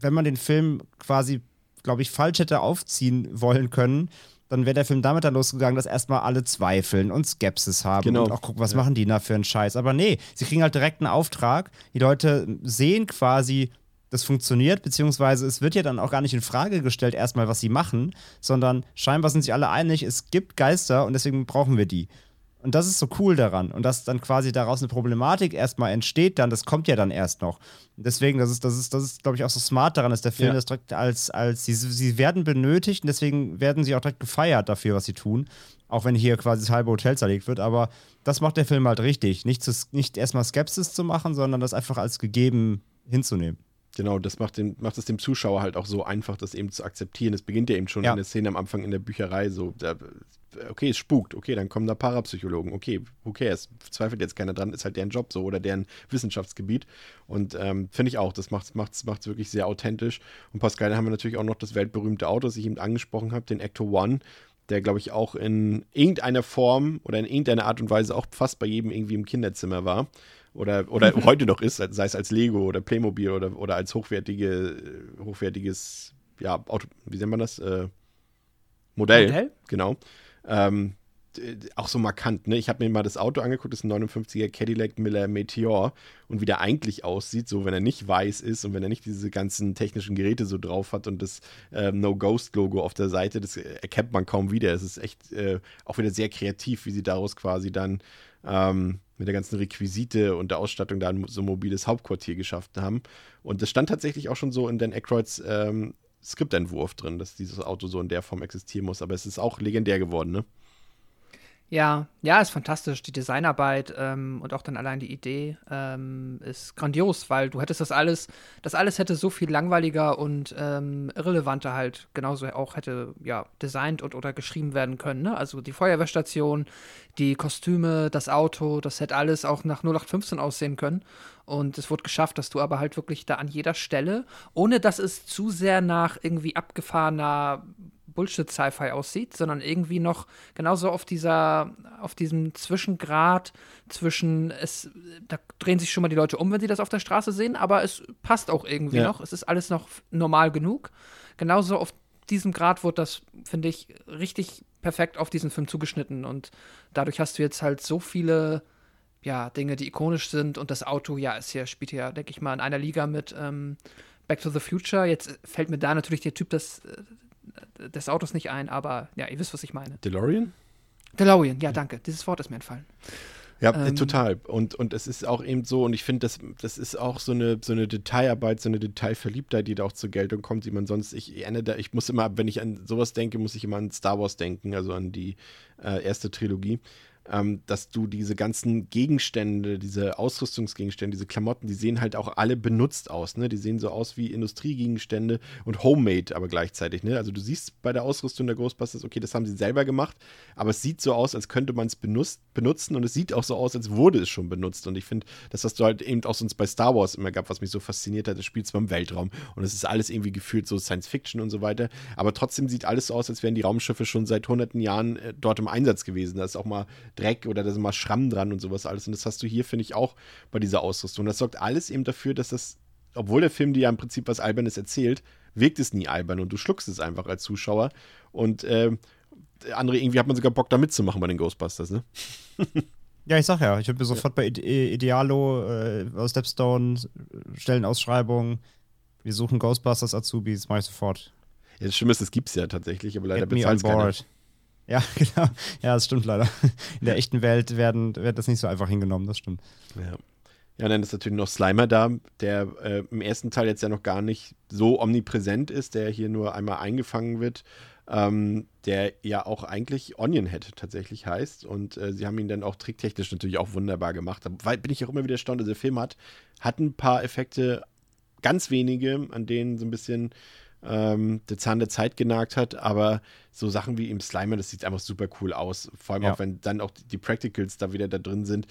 wenn man den Film quasi, glaube ich, falsch hätte aufziehen wollen können, dann wäre der Film damit dann losgegangen, dass erstmal alle zweifeln und Skepsis haben Genau. und auch gucken, was machen die da für einen Scheiß. Aber nee, sie kriegen halt direkt einen Auftrag. Die Leute sehen quasi, das funktioniert, beziehungsweise es wird ja dann auch gar nicht in Frage gestellt, erstmal, was sie machen, sondern scheinbar sind sich alle einig, es gibt Geister und deswegen brauchen wir die. Und das ist so cool daran. Und dass dann quasi daraus eine Problematik erstmal entsteht, dann, das kommt ja dann erst noch. Und deswegen, das ist, das ist, das ist, glaube ich, auch so smart daran, dass der Film Ja. das direkt als, als sie, sie werden benötigt und deswegen werden sie auch direkt gefeiert dafür, was sie tun. Auch wenn hier quasi das halbe Hotel zerlegt wird. Aber das macht der Film halt richtig. Nicht, zu, nicht erstmal Skepsis zu machen, sondern das einfach als gegeben hinzunehmen. Genau, das macht, den, macht es dem Zuschauer halt auch so einfach, das eben zu akzeptieren. Es beginnt ja eben schon Ja. in der Szene am Anfang in der Bücherei so, da, okay, es spukt, okay, dann kommen da Parapsychologen, okay, who cares, zweifelt jetzt keiner dran, ist halt deren Job so oder deren Wissenschaftsgebiet und ähm, finde ich auch, das macht es macht's, macht's wirklich sehr authentisch und Pascal, da haben wir natürlich auch noch das weltberühmte Auto, das ich eben angesprochen habe, den Ecto One, der, glaube ich, auch in irgendeiner Form oder in irgendeiner Art und Weise auch fast bei jedem irgendwie im Kinderzimmer war oder, oder heute noch ist, sei es als Lego oder Playmobil oder, oder als hochwertige, äh, hochwertiges, ja, Auto, wie nennt man das? Äh, Modell. Modell? Genau. Ähm, auch so markant, ne? Ich habe mir mal das Auto angeguckt, das ist ein 59er Cadillac Miller Meteor und wie der eigentlich aussieht, so wenn er nicht weiß ist und wenn er nicht diese ganzen technischen Geräte so drauf hat und das ähm, No Ghost Logo auf der Seite, das äh, erkennt man kaum wieder. Es ist echt äh, auch wieder sehr kreativ, wie sie daraus quasi dann ähm, mit der ganzen Requisite und der Ausstattung da ein so mobiles Hauptquartier geschafft haben. Und das stand tatsächlich auch schon so in Dan Aykroyds ähm, Skriptentwurf drin, dass dieses Auto so in der Form existieren muss. Aber es ist auch legendär geworden, ne? Ja, ja, ist fantastisch. Die Designarbeit ähm, und auch dann allein die Idee ähm, ist grandios, weil du hättest das alles, das alles hätte so viel langweiliger und ähm, irrelevanter halt genauso auch hätte ja designt und oder geschrieben werden können. Ne? Also die Feuerwehrstation, die Kostüme, das Auto, das hätte alles auch nach 0815 aussehen können. Und es wurde geschafft, dass du aber halt wirklich da an jeder Stelle, ohne dass es zu sehr nach irgendwie abgefahrener Bullshit-Sci-Fi aussieht, sondern irgendwie noch genauso auf dieser, auf diesem Zwischengrad zwischen es, da drehen sich schon mal die Leute um, wenn sie das auf der Straße sehen, aber es passt auch irgendwie Ja. noch. Es ist alles noch normal genug. Genauso auf diesem Grad wurde das, finde ich, richtig perfekt auf diesen Film zugeschnitten und dadurch hast du jetzt halt so viele ja, Dinge, die ikonisch sind und das Auto, ja, ist hier, spielt ja, denke ich mal, in einer Liga mit ähm, Back to the Future. Jetzt fällt mir da natürlich der Typ des, äh, des Autos nicht ein, aber ja, ihr wisst, was ich meine. DeLorean? DeLorean, ja, danke. Dieses Wort ist mir entfallen. Ja, ähm, total. Und, und es ist auch eben so, und ich finde, das, das ist auch so eine, so eine Detailarbeit, so eine Detailverliebtheit, die da auch zur Geltung kommt, die man sonst, ich, ich, ich muss immer, wenn ich an sowas denke, muss ich immer an Star Wars denken, also an die äh, erste Trilogie ähm, dass du diese ganzen Gegenstände, diese Ausrüstungsgegenstände, diese Klamotten, die sehen halt auch alle benutzt aus. Ne? Die sehen so aus wie Industriegegenstände und Homemade aber gleichzeitig. Ne? Also du siehst bei der Ausrüstung der Ghostbusters, okay, das haben sie selber gemacht, aber es sieht so aus, als könnte man es benutzen und es sieht auch so aus, als wurde es schon benutzt. Und ich finde, das, was du halt eben auch sonst bei Star Wars immer gab, was mich so fasziniert hat, das spielt zwar im Weltraum und es ist alles irgendwie gefühlt so Science Fiction und so weiter, aber trotzdem sieht alles so aus, als wären die Raumschiffe schon seit hunderten Jahren äh, dort im Einsatz gewesen. Da ist auch mal Dreck oder da sind mal Schramm dran und sowas alles. Und das hast du hier, finde ich, auch bei dieser Ausrüstung. Das sorgt alles eben dafür, dass das, obwohl der Film dir ja im Prinzip was Albernes erzählt, wirkt es nie albern und du schluckst es einfach als Zuschauer. Und äh, andere, irgendwie hat man sogar Bock da mitzumachen bei den Ghostbusters, ne? Ja, ich sag ja, ich habe mir sofort ja. bei Idealo äh, aus Stepstone Stellenausschreibung, wir suchen Ghostbusters Azubis, mach ich sofort. Ja, das Schlimme ist, das gibt's ja tatsächlich, aber leider bezahlt es keiner. Ja, genau. Ja, das stimmt leider. In der echten Welt werden, wird das nicht so einfach hingenommen, das stimmt. Ja. Ja, dann ist natürlich noch Slimer da, der äh, im ersten Teil jetzt ja noch gar nicht so omnipräsent ist, der hier nur einmal eingefangen wird, ähm, der ja auch eigentlich Onionhead tatsächlich heißt. Und äh, sie haben ihn dann auch tricktechnisch natürlich auch wunderbar gemacht. Da bin ich auch immer wieder erstaunt, dass der Film hat, hat ein paar Effekte, ganz wenige, an denen so ein bisschen ähm, der Zahn der Zeit genagt hat, aber so Sachen wie im Slimer, das sieht einfach super cool aus. Vor allem ja. auch, wenn dann auch die Practicals da wieder da drin sind.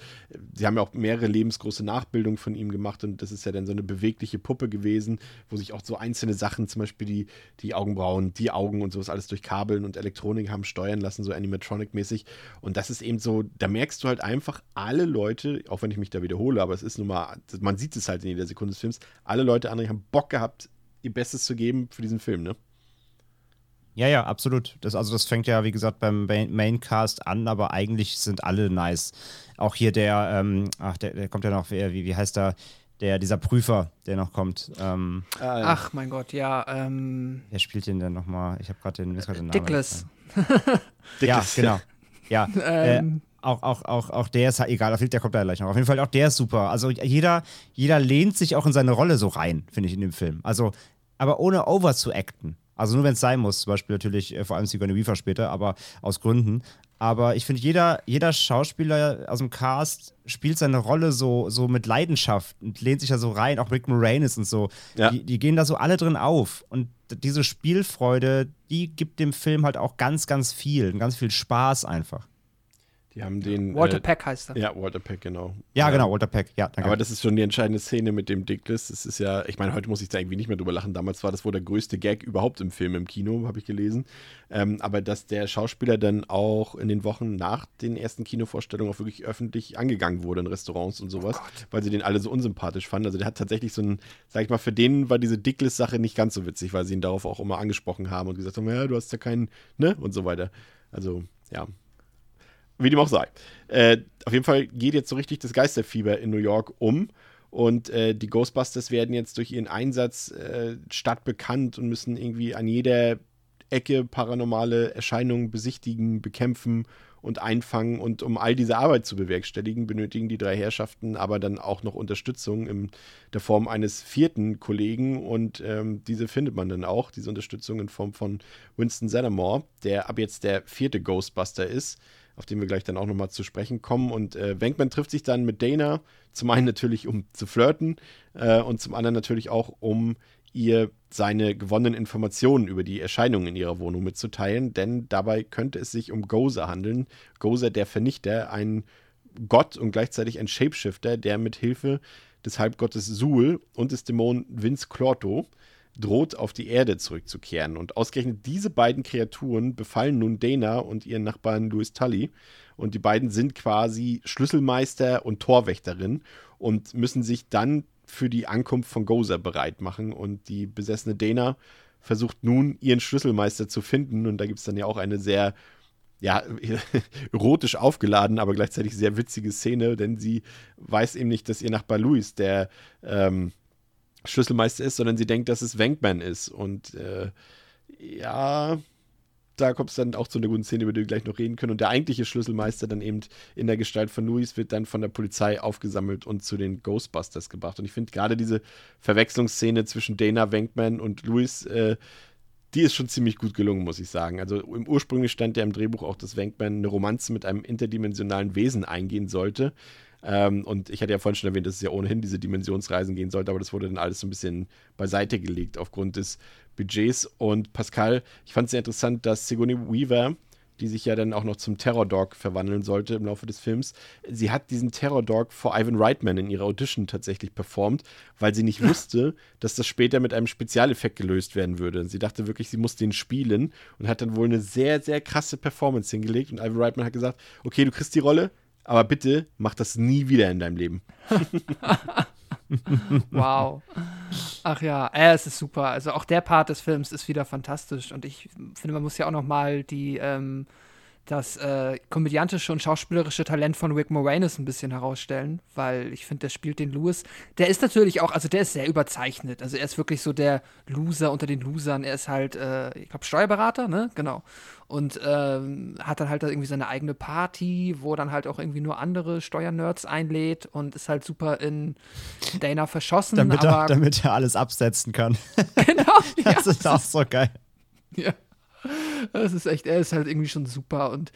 Sie haben ja auch mehrere lebensgroße Nachbildungen von ihm gemacht und das ist ja dann so eine bewegliche Puppe gewesen, wo sich auch so einzelne Sachen, zum Beispiel die, die Augenbrauen, die Augen und sowas alles durch Kabeln und Elektronik haben steuern lassen, so Animatronic-mäßig. Und das ist eben so, da merkst du halt einfach, alle Leute, auch wenn ich mich da wiederhole, aber es ist nun mal, man sieht es halt in jeder Sekunde des Films, alle Leute, andere haben Bock gehabt, ihr Bestes zu geben für diesen Film, ne? Ja, ja, absolut. Das, also das fängt ja, wie gesagt, beim Maincast an, aber eigentlich sind alle nice. Auch hier der, ähm, ach, der, der kommt ja noch, wie, wie heißt der? Der, dieser Prüfer, der noch kommt. Ähm, ach, mein Gott, ja. Ähm, wer spielt den denn nochmal? Ich habe gerade den, den Namen. Dickless. ja, genau. Ja. ähm, äh, auch, auch, auch, auch der ist egal, der kommt da gleich noch. Auf jeden Fall auch der ist super. Also jeder, jeder lehnt sich auch in seine Rolle so rein, finde ich, in dem Film. Also, aber ohne over zu acten. Also nur wenn es sein muss, zum Beispiel natürlich äh, vor allem Sigourney Weaver später, aber aus Gründen. Aber ich finde, jeder, jeder Schauspieler aus dem Cast spielt seine Rolle so, so mit Leidenschaft und lehnt sich da so rein, auch Rick Moranis und so. Ja. Die, die gehen da so alle drin auf. Und diese Spielfreude, die gibt dem Film halt auch ganz, ganz viel, ganz viel Spaß einfach. Die haben den. Walter äh, Peck heißt er. Ja, Walter Peck, genau. Ja, ja, genau, Walter Peck, ja. Danke. Aber das ist schon die entscheidende Szene mit dem Dickless. Das ist ja, ich meine, heute muss ich da irgendwie nicht mehr drüber lachen. Damals war das wohl der größte Gag überhaupt im Film, im Kino, habe ich gelesen. Ähm, aber dass der Schauspieler dann auch in den Wochen nach den ersten Kinovorstellungen auch wirklich öffentlich angegangen wurde in Restaurants und sowas, oh weil sie den alle so unsympathisch fanden. Also der hat tatsächlich so ein, sag ich mal, für den war diese Dickless-Sache nicht ganz so witzig, weil sie ihn darauf auch immer angesprochen haben und gesagt haben, ja, du hast ja keinen, ne? Und so weiter. Also, ja, wie dem auch sei. Äh, auf jeden Fall geht jetzt so richtig das Geisterfieber in New York um. Und äh, die Ghostbusters werden jetzt durch ihren Einsatz äh, stadtbekannt und müssen irgendwie an jeder Ecke paranormale Erscheinungen besichtigen, bekämpfen und einfangen. Und um all diese Arbeit zu bewerkstelligen, benötigen die drei Herrschaften aber dann auch noch Unterstützung in der Form eines vierten Kollegen. Und ähm, diese findet man dann auch, diese Unterstützung in Form von Winston Zeddemore, der ab jetzt der vierte Ghostbuster ist auf den wir gleich dann auch nochmal zu sprechen kommen. Und äh, Wenkman trifft sich dann mit Dana, zum einen natürlich, um zu flirten äh, und zum anderen natürlich auch, um ihr seine gewonnenen Informationen über die Erscheinungen in ihrer Wohnung mitzuteilen, denn dabei könnte es sich um Gozer handeln. Gozer, der Vernichter, ein Gott und gleichzeitig ein Shapeshifter, der mit Hilfe des Halbgottes Sul und des Dämonen Vince Clorto droht, auf die Erde zurückzukehren. Und ausgerechnet diese beiden Kreaturen befallen nun Dana und ihren Nachbarn Louis Tully. Und die beiden sind quasi Schlüsselmeister und Torwächterin und müssen sich dann für die Ankunft von Gozer bereit machen. Und die besessene Dana versucht nun, ihren Schlüsselmeister zu finden. Und da gibt es dann ja auch eine sehr ja, erotisch aufgeladen, aber gleichzeitig sehr witzige Szene, denn sie weiß eben nicht, dass ihr Nachbar Louis, der ähm, Schlüsselmeister ist, sondern sie denkt, dass es Wankman ist. Und äh, ja, da kommt es dann auch zu einer guten Szene, über die wir gleich noch reden können. Und der eigentliche Schlüsselmeister dann eben in der Gestalt von Louis wird dann von der Polizei aufgesammelt und zu den Ghostbusters gebracht. Und ich finde gerade diese Verwechslungsszene zwischen Dana Wenkman und Louis, äh, die ist schon ziemlich gut gelungen, muss ich sagen. Also im ursprünglich stand ja im Drehbuch auch, dass Wenkman eine Romanze mit einem interdimensionalen Wesen eingehen sollte. Ähm, und ich hatte ja vorhin schon erwähnt, dass es ja ohnehin diese Dimensionsreisen gehen sollte, aber das wurde dann alles so ein bisschen beiseite gelegt aufgrund des Budgets. Und Pascal, ich fand es sehr interessant, dass Sigourney Weaver, die sich ja dann auch noch zum Terror Dog verwandeln sollte im Laufe des Films, sie hat diesen Terror Dog vor Ivan Reitman in ihrer Audition tatsächlich performt, weil sie nicht wusste, dass das später mit einem Spezialeffekt gelöst werden würde. Sie dachte wirklich, sie muss den spielen und hat dann wohl eine sehr, sehr krasse Performance hingelegt. Und Ivan Reitman hat gesagt: Okay, du kriegst die Rolle, aber bitte mach das nie wieder in deinem Leben. wow. Ach ja, äh, es ist super. Also auch der Part des Films ist wieder fantastisch. Und ich finde, man muss ja auch noch mal die, ähm, das äh, komödiantische und schauspielerische Talent von Rick Moranis ein bisschen herausstellen, weil ich finde, der spielt den Lewis. Der ist natürlich auch, also der ist sehr überzeichnet. Also er ist wirklich so der Loser unter den Losern. Er ist halt, äh, ich glaube, Steuerberater, ne? Genau. Und ähm, hat dann halt irgendwie seine eigene Party, wo dann halt auch irgendwie nur andere Steuernerds einlädt und ist halt super in Dana verschossen. damit, er, damit er alles absetzen kann. genau. das ja, ist auch so geil. Ja. Das ist echt, er ist halt irgendwie schon super und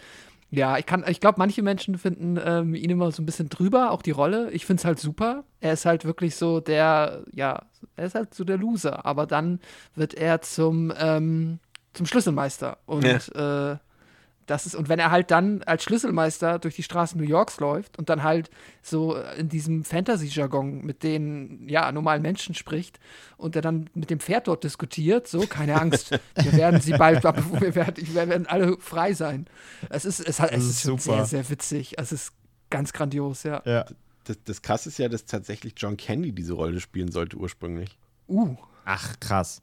ja, ich kann, ich glaube, manche Menschen finden ähm, ihn immer so ein bisschen drüber, auch die Rolle. Ich finde es halt super. Er ist halt wirklich so der, ja, er ist halt so der Loser. Aber dann wird er zum, ähm, zum Schlüsselmeister. Und ja. äh, das ist, und wenn er halt dann als Schlüsselmeister durch die Straßen New Yorks läuft und dann halt so in diesem Fantasy-Jargon mit den ja, normalen Menschen spricht und er dann mit dem Pferd dort diskutiert, so, keine Angst, wir werden sie bald, wir werden, wir werden alle frei sein. Es ist, es, es ist, ist sehr, sehr witzig. Es ist ganz grandios, ja. ja. Das, das krasse ist ja, dass tatsächlich John Candy diese Rolle spielen sollte ursprünglich. Uh. Ach, krass.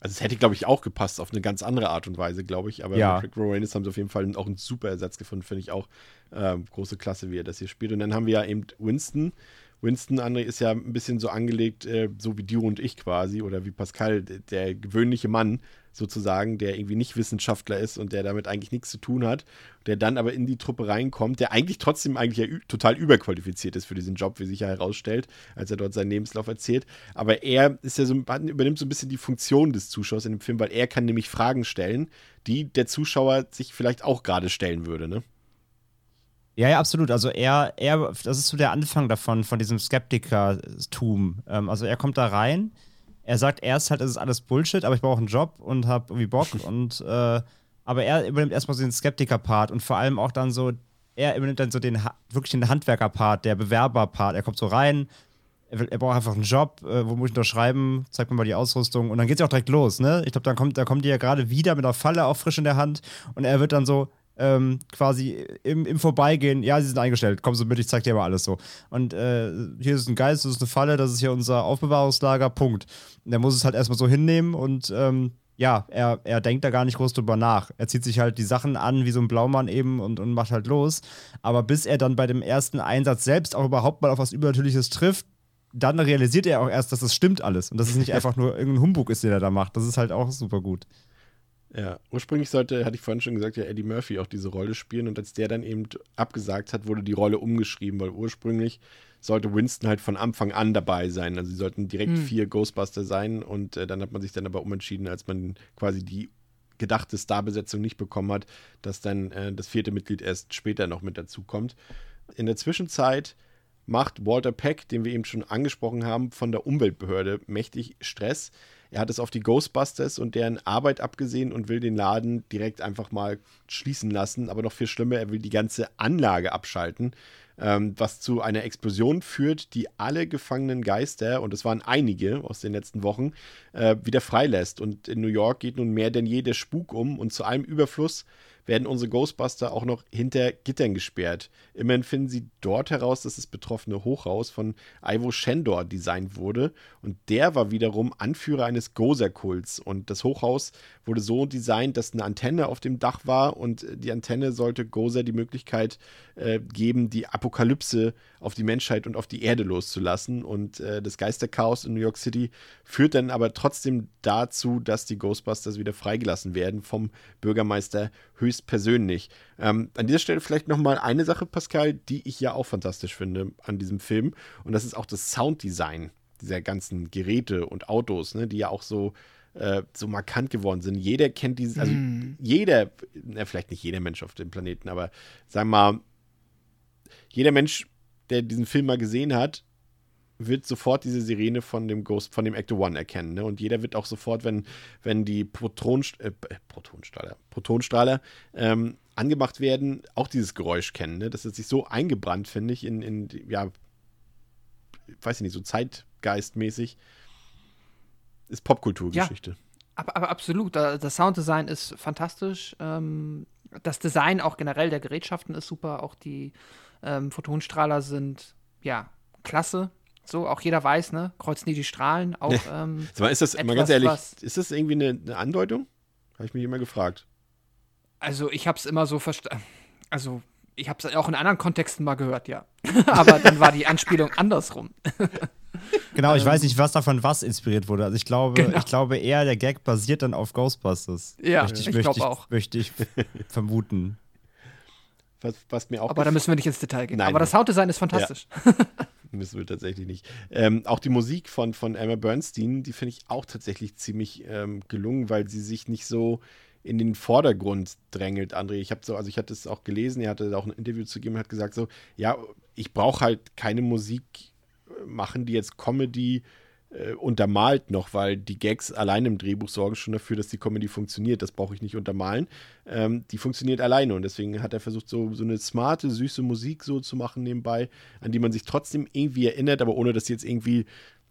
Also es hätte, glaube ich, auch gepasst auf eine ganz andere Art und Weise, glaube ich. Aber ja. mit Rick Moranis haben sie auf jeden Fall auch einen super Ersatz gefunden, finde ich auch. Ähm, große Klasse, wie er das hier spielt. Und dann haben wir ja eben Winston. Winston, André, ist ja ein bisschen so angelegt, äh, so wie du und ich quasi, oder wie Pascal, der gewöhnliche Mann, sozusagen, der irgendwie nicht Wissenschaftler ist und der damit eigentlich nichts zu tun hat, der dann aber in die Truppe reinkommt, der eigentlich trotzdem eigentlich ja total überqualifiziert ist für diesen Job, wie sich ja herausstellt, als er dort seinen Lebenslauf erzählt. Aber er ist ja so, übernimmt so ein bisschen die Funktion des Zuschauers in dem Film, weil er kann nämlich Fragen stellen, die der Zuschauer sich vielleicht auch gerade stellen würde, ne? Ja, ja, absolut. Also er, er, das ist so der Anfang davon, von diesem Skeptikertum. Ähm, also er kommt da rein, er sagt erst halt, es ist alles Bullshit, aber ich brauche einen Job und habe irgendwie Bock und äh, aber er übernimmt erstmal so den Skeptiker-Part und vor allem auch dann so, er übernimmt dann so den wirklich den Handwerker-Part, der Bewerber-Part. Er kommt so rein, er, er braucht einfach einen Job, äh, wo muss ich unterschreiben, zeigt mir mal die Ausrüstung und dann geht es auch direkt los, ne? Ich glaube, dann kommt, da kommt die ja gerade wieder mit einer Falle auch frisch in der Hand und er wird dann so, ähm, quasi im, im Vorbeigehen, ja, sie sind eingestellt, komm so mit, ich zeig dir mal alles so. Und äh, hier ist ein Geist, das ist eine Falle, das ist hier unser Aufbewahrungslager, Punkt. Und er muss es halt erstmal so hinnehmen und ähm, ja, er, er denkt da gar nicht groß drüber nach. Er zieht sich halt die Sachen an, wie so ein Blaumann eben und, und macht halt los. Aber bis er dann bei dem ersten Einsatz selbst auch überhaupt mal auf was Übernatürliches trifft, dann realisiert er auch erst, dass das stimmt alles und dass es nicht einfach nur irgendein Humbug ist, den er da macht. Das ist halt auch super gut. Ja, ursprünglich sollte, hatte ich vorhin schon gesagt, ja Eddie Murphy auch diese Rolle spielen und als der dann eben abgesagt hat, wurde die Rolle umgeschrieben, weil ursprünglich sollte Winston halt von Anfang an dabei sein. Also sie sollten direkt hm. vier Ghostbuster sein und äh, dann hat man sich dann aber umentschieden, als man quasi die gedachte Starbesetzung nicht bekommen hat, dass dann äh, das vierte Mitglied erst später noch mit dazu kommt. In der Zwischenzeit macht Walter Peck, den wir eben schon angesprochen haben, von der Umweltbehörde mächtig Stress. Er hat es auf die Ghostbusters und deren Arbeit abgesehen und will den Laden direkt einfach mal schließen lassen. Aber noch viel schlimmer, er will die ganze Anlage abschalten, ähm, was zu einer Explosion führt, die alle gefangenen Geister, und es waren einige aus den letzten Wochen, äh, wieder freilässt. Und in New York geht nun mehr denn je der Spuk um und zu allem Überfluss werden unsere Ghostbuster auch noch hinter Gittern gesperrt. Immerhin finden sie dort heraus, dass das betroffene Hochhaus von Ivo Shendor designt wurde. Und der war wiederum Anführer eines Gozer-Kults. Und das Hochhaus wurde so designt, dass eine Antenne auf dem Dach war. Und die Antenne sollte Gozer die Möglichkeit äh, geben, die Apokalypse auf die Menschheit und auf die Erde loszulassen. Und äh, das Geisterchaos in New York City führt dann aber trotzdem dazu, dass die Ghostbusters wieder freigelassen werden vom Bürgermeister höchstpersönlich. Ähm, an dieser Stelle vielleicht nochmal eine Sache, Pascal, die ich ja auch fantastisch finde an diesem Film und das ist auch das Sounddesign dieser ganzen Geräte und Autos, ne, die ja auch so äh, so markant geworden sind. Jeder kennt dieses, also mm. jeder, na, vielleicht nicht jeder Mensch auf dem Planeten, aber sagen wir mal, jeder Mensch, der diesen Film mal gesehen hat, wird sofort diese Sirene von dem Ghost, von dem Actor One erkennen. Ne? Und jeder wird auch sofort, wenn, wenn die Proton, äh, Protonstrahler, Protonstrahler ähm, angemacht werden, auch dieses Geräusch kennen. Ne? Das ist sich so eingebrannt, finde ich, in, in, ja, weiß ich nicht, so zeitgeistmäßig. Ist Popkulturgeschichte. Ja, aber, aber, absolut. Das Sounddesign ist fantastisch. Ähm, das Design auch generell der Gerätschaften ist super. Auch die ähm, Photonstrahler sind, ja, klasse. So, auch jeder weiß, ne? Kreuzen die die Strahlen auch. Ähm, mal, ist das, etwas, mal ganz ehrlich, ist das irgendwie eine, eine Andeutung? Habe ich mich immer gefragt. Also, ich habe es immer so verstanden. Also, ich habe es auch in anderen Kontexten mal gehört, ja. Aber dann war die Anspielung andersrum. genau, ich weiß nicht, was davon was inspiriert wurde. Also ich glaube, genau. ich glaube eher, der Gag basiert dann auf Ghostbusters. Ja, möchte ich, ich glaube auch. Möchte ich vermuten. Was, was, mir auch Aber da müssen wir nicht ins Detail gehen. Nein, Aber das Sounddesign ist fantastisch. Ja. müssen wir tatsächlich nicht. Ähm, auch die Musik von, von Emma Bernstein, die finde ich auch tatsächlich ziemlich ähm, gelungen, weil sie sich nicht so in den Vordergrund drängelt, André. Ich habe so, also ich hatte es auch gelesen, er hatte auch ein Interview zu geben und hat gesagt so, ja, ich brauche halt keine Musik äh, machen, die jetzt Comedy äh, untermalt noch, weil die Gags allein im Drehbuch sorgen schon dafür, dass die Comedy funktioniert. Das brauche ich nicht untermalen. Ähm, die funktioniert alleine und deswegen hat er versucht, so, so eine smarte, süße Musik so zu machen nebenbei, an die man sich trotzdem irgendwie erinnert, aber ohne dass sie jetzt irgendwie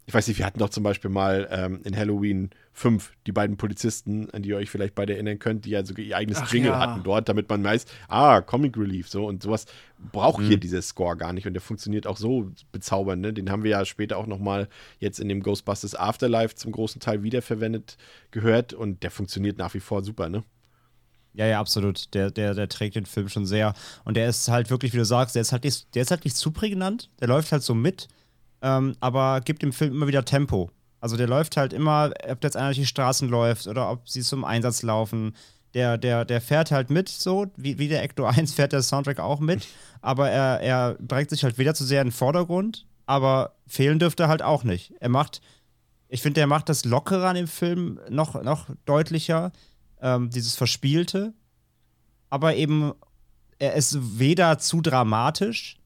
ich weiß nicht, wir hatten doch zum Beispiel mal ähm, in Halloween 5 die beiden Polizisten, an die ihr euch vielleicht beide erinnern könnt, die ja sogar ihr eigenes Ach, Jingle ja. hatten dort, damit man weiß, ah, Comic Relief, so und sowas braucht mhm. hier dieser Score gar nicht und der funktioniert auch so bezaubernd, ne? Den haben wir ja später auch nochmal jetzt in dem Ghostbusters Afterlife zum großen Teil wiederverwendet gehört und der funktioniert nach wie vor super, ne? Ja, ja, absolut. Der, der, der trägt den Film schon sehr. Und der ist halt wirklich, wie du sagst, der ist halt nicht, der ist halt nicht zu prägnant. Der läuft halt so mit ähm, aber gibt dem Film immer wieder Tempo. Also der läuft halt immer, ob jetzt einer durch die Straßen läuft oder ob sie zum Einsatz laufen. Der, der, der fährt halt mit, so wie, wie der Ecto 1 fährt der Soundtrack auch mit. Aber er, er bringt sich halt weder zu sehr in den Vordergrund, aber fehlen dürfte er halt auch nicht. Er macht, ich finde, er macht das Lockere an dem Film noch, noch deutlicher, ähm, dieses Verspielte. Aber eben, er ist weder zu dramatisch,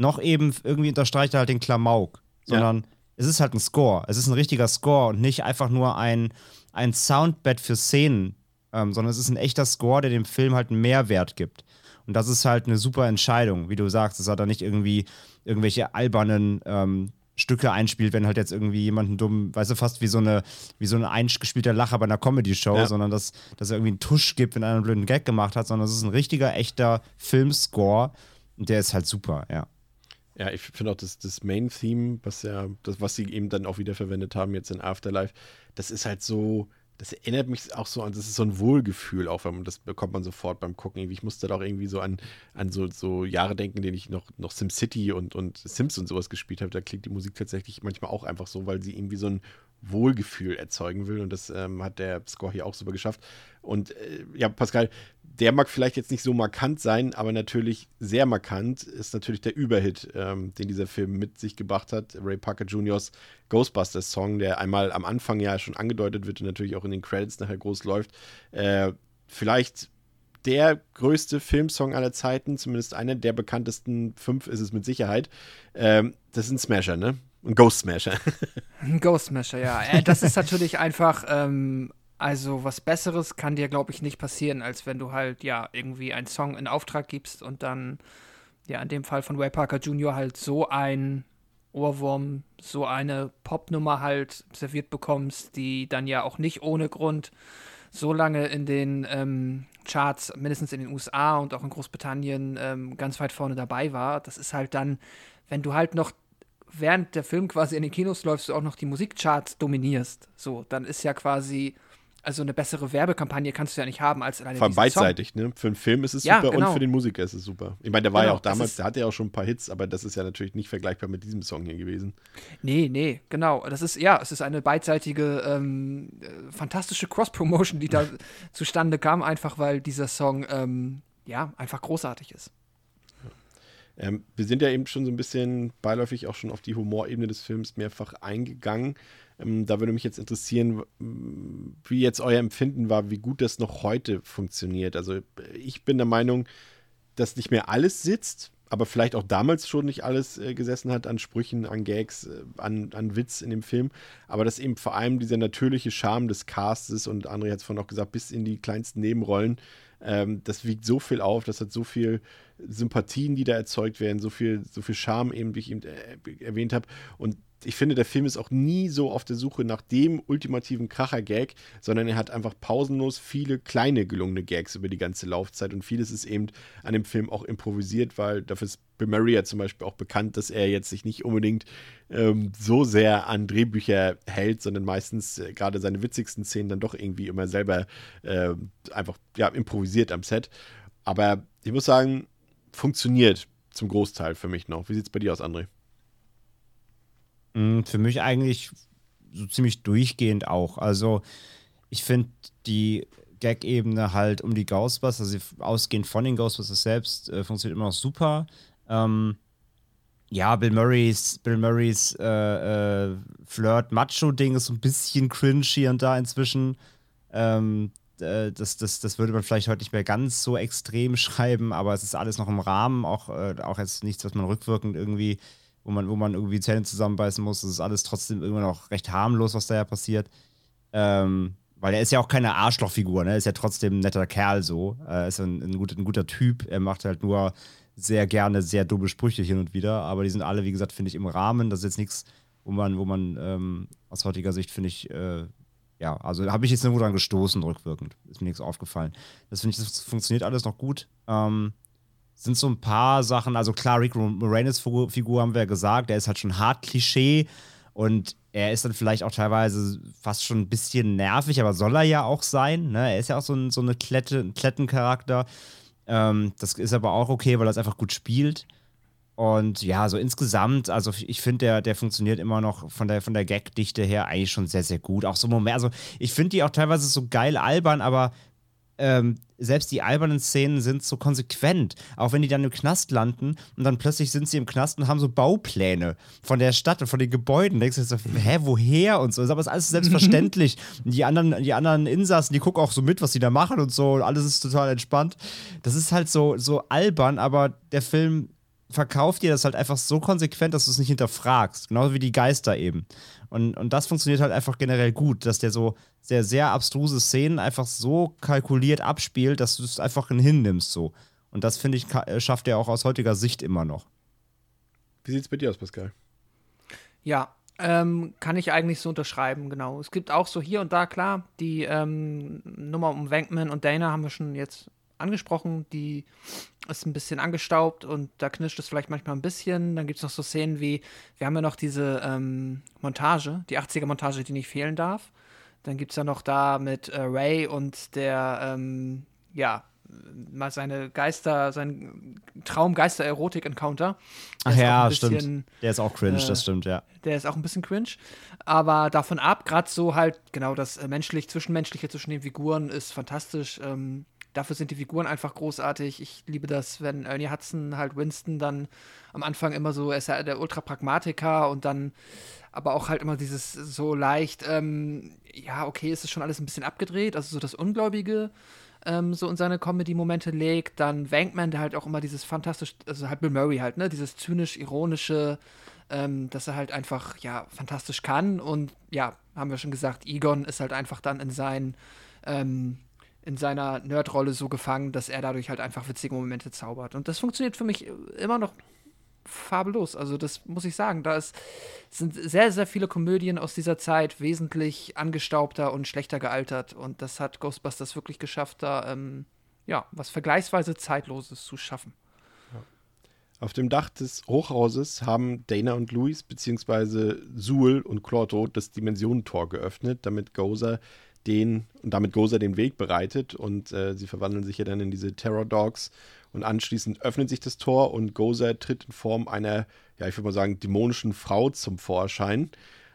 noch eben irgendwie unterstreicht er halt den Klamauk, sondern ja. es ist halt ein Score. Es ist ein richtiger Score und nicht einfach nur ein, ein Soundbed für Szenen, ähm, sondern es ist ein echter Score, der dem Film halt einen Mehrwert gibt. Und das ist halt eine super Entscheidung, wie du sagst, dass er da nicht irgendwie irgendwelche albernen ähm, Stücke einspielt, wenn halt jetzt irgendwie jemanden dumm, weißt du, fast wie so eine, wie so ein eingespielter Lacher bei einer Comedy-Show, ja. sondern dass, dass er irgendwie einen Tusch gibt, wenn einer einen blöden Gag gemacht hat, sondern es ist ein richtiger, echter Filmscore und der ist halt super, ja. Ja, ich finde auch das, das Main-Theme, was ja, das, was sie eben dann auch wieder verwendet haben jetzt in Afterlife, das ist halt so, das erinnert mich auch so an, das ist so ein Wohlgefühl auch, weil man, das bekommt man sofort beim Gucken. Ich musste da auch irgendwie so an, an so, so Jahre denken, denen ich noch, noch SimCity und, und Sims und sowas gespielt habe. Da klingt die Musik tatsächlich manchmal auch einfach so, weil sie irgendwie so ein Wohlgefühl erzeugen will. Und das ähm, hat der Score hier auch super geschafft. Und äh, ja, Pascal, der mag vielleicht jetzt nicht so markant sein, aber natürlich sehr markant ist natürlich der Überhit, ähm, den dieser Film mit sich gebracht hat. Ray Parker Jr.'s Ghostbusters Song, der einmal am Anfang ja schon angedeutet wird und natürlich auch in den Credits nachher groß läuft. Äh, vielleicht der größte Filmsong aller Zeiten, zumindest einer der bekanntesten fünf ist es mit Sicherheit. Ähm, das ist ein Smasher, ne? Ein Ghost Smasher. Ein Ghost Smasher, ja. Äh, das ist natürlich einfach ähm, also was Besseres kann dir, glaube ich, nicht passieren, als wenn du halt ja irgendwie einen Song in Auftrag gibst und dann, ja, in dem Fall von Ray Parker Jr. halt so ein Ohrwurm, so eine Popnummer halt serviert bekommst, die dann ja auch nicht ohne Grund so lange in den ähm, Charts, mindestens in den USA und auch in Großbritannien, ähm, ganz weit vorne dabei war. Das ist halt dann, wenn du halt noch während der Film quasi in den Kinos läufst, du auch noch die Musikcharts dominierst. So, dann ist ja quasi also eine bessere Werbekampagne kannst du ja nicht haben als alleine Vor allem beidseitig, ne? Für einen Film ist es ja, super genau. und für den Musiker ist es super. Ich meine, der war genau, ja auch damals, der hatte ja auch schon ein paar Hits, aber das ist ja natürlich nicht vergleichbar mit diesem Song hier gewesen. Nee, nee, genau. Das ist, ja, es ist eine beidseitige, ähm, äh, fantastische Cross-Promotion, die da zustande kam, einfach weil dieser Song, ähm, ja, einfach großartig ist. Ähm, wir sind ja eben schon so ein bisschen beiläufig auch schon auf die Humorebene des Films mehrfach eingegangen. Ähm, da würde mich jetzt interessieren, wie jetzt euer Empfinden war, wie gut das noch heute funktioniert. Also ich bin der Meinung, dass nicht mehr alles sitzt, aber vielleicht auch damals schon nicht alles äh, gesessen hat an Sprüchen, an Gags, äh, an, an Witz in dem Film. Aber dass eben vor allem dieser natürliche Charme des Castes und André hat es vorhin auch gesagt, bis in die kleinsten Nebenrollen, ähm, das wiegt so viel auf, das hat so viel Sympathien, die da erzeugt werden, so viel, so viel Charme eben, wie ich eben äh, erwähnt habe. Und ich finde, der Film ist auch nie so auf der Suche nach dem ultimativen Kracher-Gag, sondern er hat einfach pausenlos viele kleine gelungene Gags über die ganze Laufzeit und vieles ist eben an dem Film auch improvisiert, weil dafür ist Bill Murray ja zum Beispiel auch bekannt, dass er jetzt sich nicht unbedingt ähm, so sehr an Drehbücher hält, sondern meistens äh, gerade seine witzigsten Szenen dann doch irgendwie immer selber äh, einfach ja, improvisiert am Set. Aber ich muss sagen, funktioniert zum Großteil für mich noch. Wie sieht es bei dir aus, André? Mm, für mich eigentlich so ziemlich durchgehend auch. Also ich finde die Gag-Ebene halt um die Ghostbusters, also ausgehend von den Ghostbusters selbst, äh, funktioniert immer noch super. Ähm, ja, Bill Murrays, Bill Murrays äh, äh, Flirt-Macho-Ding ist so ein bisschen cringe hier und da inzwischen. Ähm, äh, das, das, das würde man vielleicht heute nicht mehr ganz so extrem schreiben, aber es ist alles noch im Rahmen, auch, äh, auch jetzt nichts, was man rückwirkend irgendwie wo man, wo man irgendwie Zähne zusammenbeißen muss. Das ist alles trotzdem immer noch recht harmlos, was da ja passiert. Ähm, weil er ist ja auch keine Arschlochfigur, ne? Er ist ja trotzdem ein netter Kerl so. Er ist ein, ein, guter, ein guter Typ. Er macht halt nur sehr gerne sehr dumme Sprüche hin und wieder. Aber die sind alle, wie gesagt, finde ich, im Rahmen. Das ist jetzt nichts, wo man, wo man ähm, aus heutiger Sicht, finde ich, äh, ja, also habe ich jetzt nur dran gestoßen, rückwirkend. Ist mir nichts aufgefallen. Das finde ich, das funktioniert alles noch gut. Ähm, sind so ein paar Sachen, also klar, Rick Moranis Figur haben wir ja gesagt, der ist halt schon hart Klischee und er ist dann vielleicht auch teilweise fast schon ein bisschen nervig, aber soll er ja auch sein. Ne? Er ist ja auch so ein, so eine Klette, ein Klettencharakter. Ähm, das ist aber auch okay, weil er es einfach gut spielt. Und ja, so insgesamt, also ich finde, der, der funktioniert immer noch von der, von der Gag-Dichte her eigentlich schon sehr, sehr gut. Auch so Moment, also ich finde die auch teilweise so geil albern, aber ähm, selbst die albernen Szenen sind so konsequent. Auch wenn die dann im Knast landen und dann plötzlich sind sie im Knast und haben so Baupläne von der Stadt und von den Gebäuden. Da denkst du so, hä, woher und so. Aber es ist alles selbstverständlich. Die anderen, die anderen Insassen, die gucken auch so mit, was sie da machen und so. Und alles ist total entspannt. Das ist halt so, so albern, aber der Film verkauft dir das halt einfach so konsequent, dass du es nicht hinterfragst. Genauso wie die Geister eben. Und, und das funktioniert halt einfach generell gut, dass der so sehr, sehr abstruse Szenen einfach so kalkuliert abspielt, dass du es einfach hinnimmst so. Und das, finde ich, äh, schafft er auch aus heutiger Sicht immer noch. Wie sieht es bei dir aus, Pascal? Ja, ähm, kann ich eigentlich so unterschreiben, genau. Es gibt auch so hier und da, klar, die ähm, Nummer um Wankman und Dana haben wir schon jetzt angesprochen, die ist ein bisschen angestaubt und da knirscht es vielleicht manchmal ein bisschen. Dann gibt es noch so Szenen wie, wir haben ja noch diese ähm, Montage, die 80er-Montage, die nicht fehlen darf. Dann gibt es ja noch da mit äh, Ray und der, ähm, ja, mal seine Geister, sein Traum-Geister-Erotik-Encounter. Ach ja, bisschen, stimmt. Der ist auch cringe, äh, das stimmt, ja. Der ist auch ein bisschen cringe. Aber davon ab, gerade so halt, genau, das äh, menschlich, zwischenmenschliche zwischen den Figuren ist fantastisch. Ähm, Dafür sind die Figuren einfach großartig. Ich liebe das, wenn Ernie Hudson halt Winston dann am Anfang immer so, er ist ja der Ultra-Pragmatiker und dann aber auch halt immer dieses so leicht, ähm, ja, okay, ist es schon alles ein bisschen abgedreht, also so das Ungläubige ähm, so in seine Comedy-Momente legt. Dann Wankman, der halt auch immer dieses fantastisch, also halt Bill Murray halt, ne, dieses zynisch-ironische, ähm, dass er halt einfach, ja, fantastisch kann. Und ja, haben wir schon gesagt, Egon ist halt einfach dann in seinen, ähm, in seiner Nerdrolle so gefangen, dass er dadurch halt einfach witzige Momente zaubert. Und das funktioniert für mich immer noch fabellos. Also das muss ich sagen. Da ist, sind sehr, sehr viele Komödien aus dieser Zeit wesentlich angestaubter und schlechter gealtert. Und das hat Ghostbusters wirklich geschafft, da ähm, ja, was vergleichsweise Zeitloses zu schaffen. Auf dem Dach des Hochhauses haben Dana und Louis beziehungsweise Suhl und Clorto das Dimensionentor geöffnet, damit Gozer den und damit Gozer den Weg bereitet und äh, sie verwandeln sich ja dann in diese Terror Dogs und anschließend öffnet sich das Tor und Gozer tritt in Form einer, ja, ich würde mal sagen, dämonischen Frau zum Vorschein.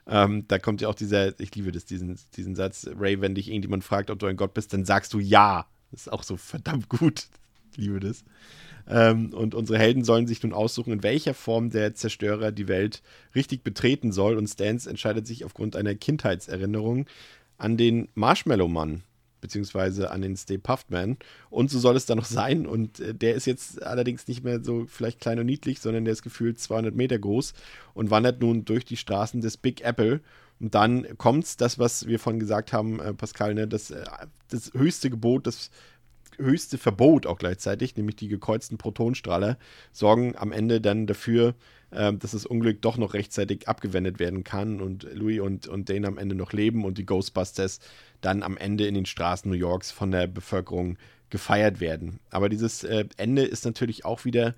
Ähm, da kommt ja auch dieser, ich liebe das, diesen, diesen Satz, Ray, wenn dich irgendjemand fragt, ob du ein Gott bist, dann sagst du ja. Das ist auch so verdammt gut. Ich liebe das. Ähm, und unsere Helden sollen sich nun aussuchen, in welcher Form der Zerstörer die Welt richtig betreten soll. Und Stans entscheidet sich aufgrund einer Kindheitserinnerung an den Marshmallow-Mann, beziehungsweise an den Stay Puffed Man. Und so soll es dann noch sein. Und äh, der ist jetzt allerdings nicht mehr so vielleicht klein und niedlich, sondern der ist gefühlt 200 Meter groß und wandert nun durch die Straßen des Big Apple. Und dann kommt das, was wir vorhin gesagt haben, äh, Pascal, ne, das, äh, das höchste Gebot, das höchste Verbot auch gleichzeitig, nämlich die gekreuzten Protonstrahler, sorgen am Ende dann dafür, äh, dass das Unglück doch noch rechtzeitig abgewendet werden kann und Louis und, und Dane am Ende noch leben und die Ghostbusters dann am Ende in den Straßen New Yorks von der Bevölkerung gefeiert werden. Aber dieses äh, Ende ist natürlich auch wieder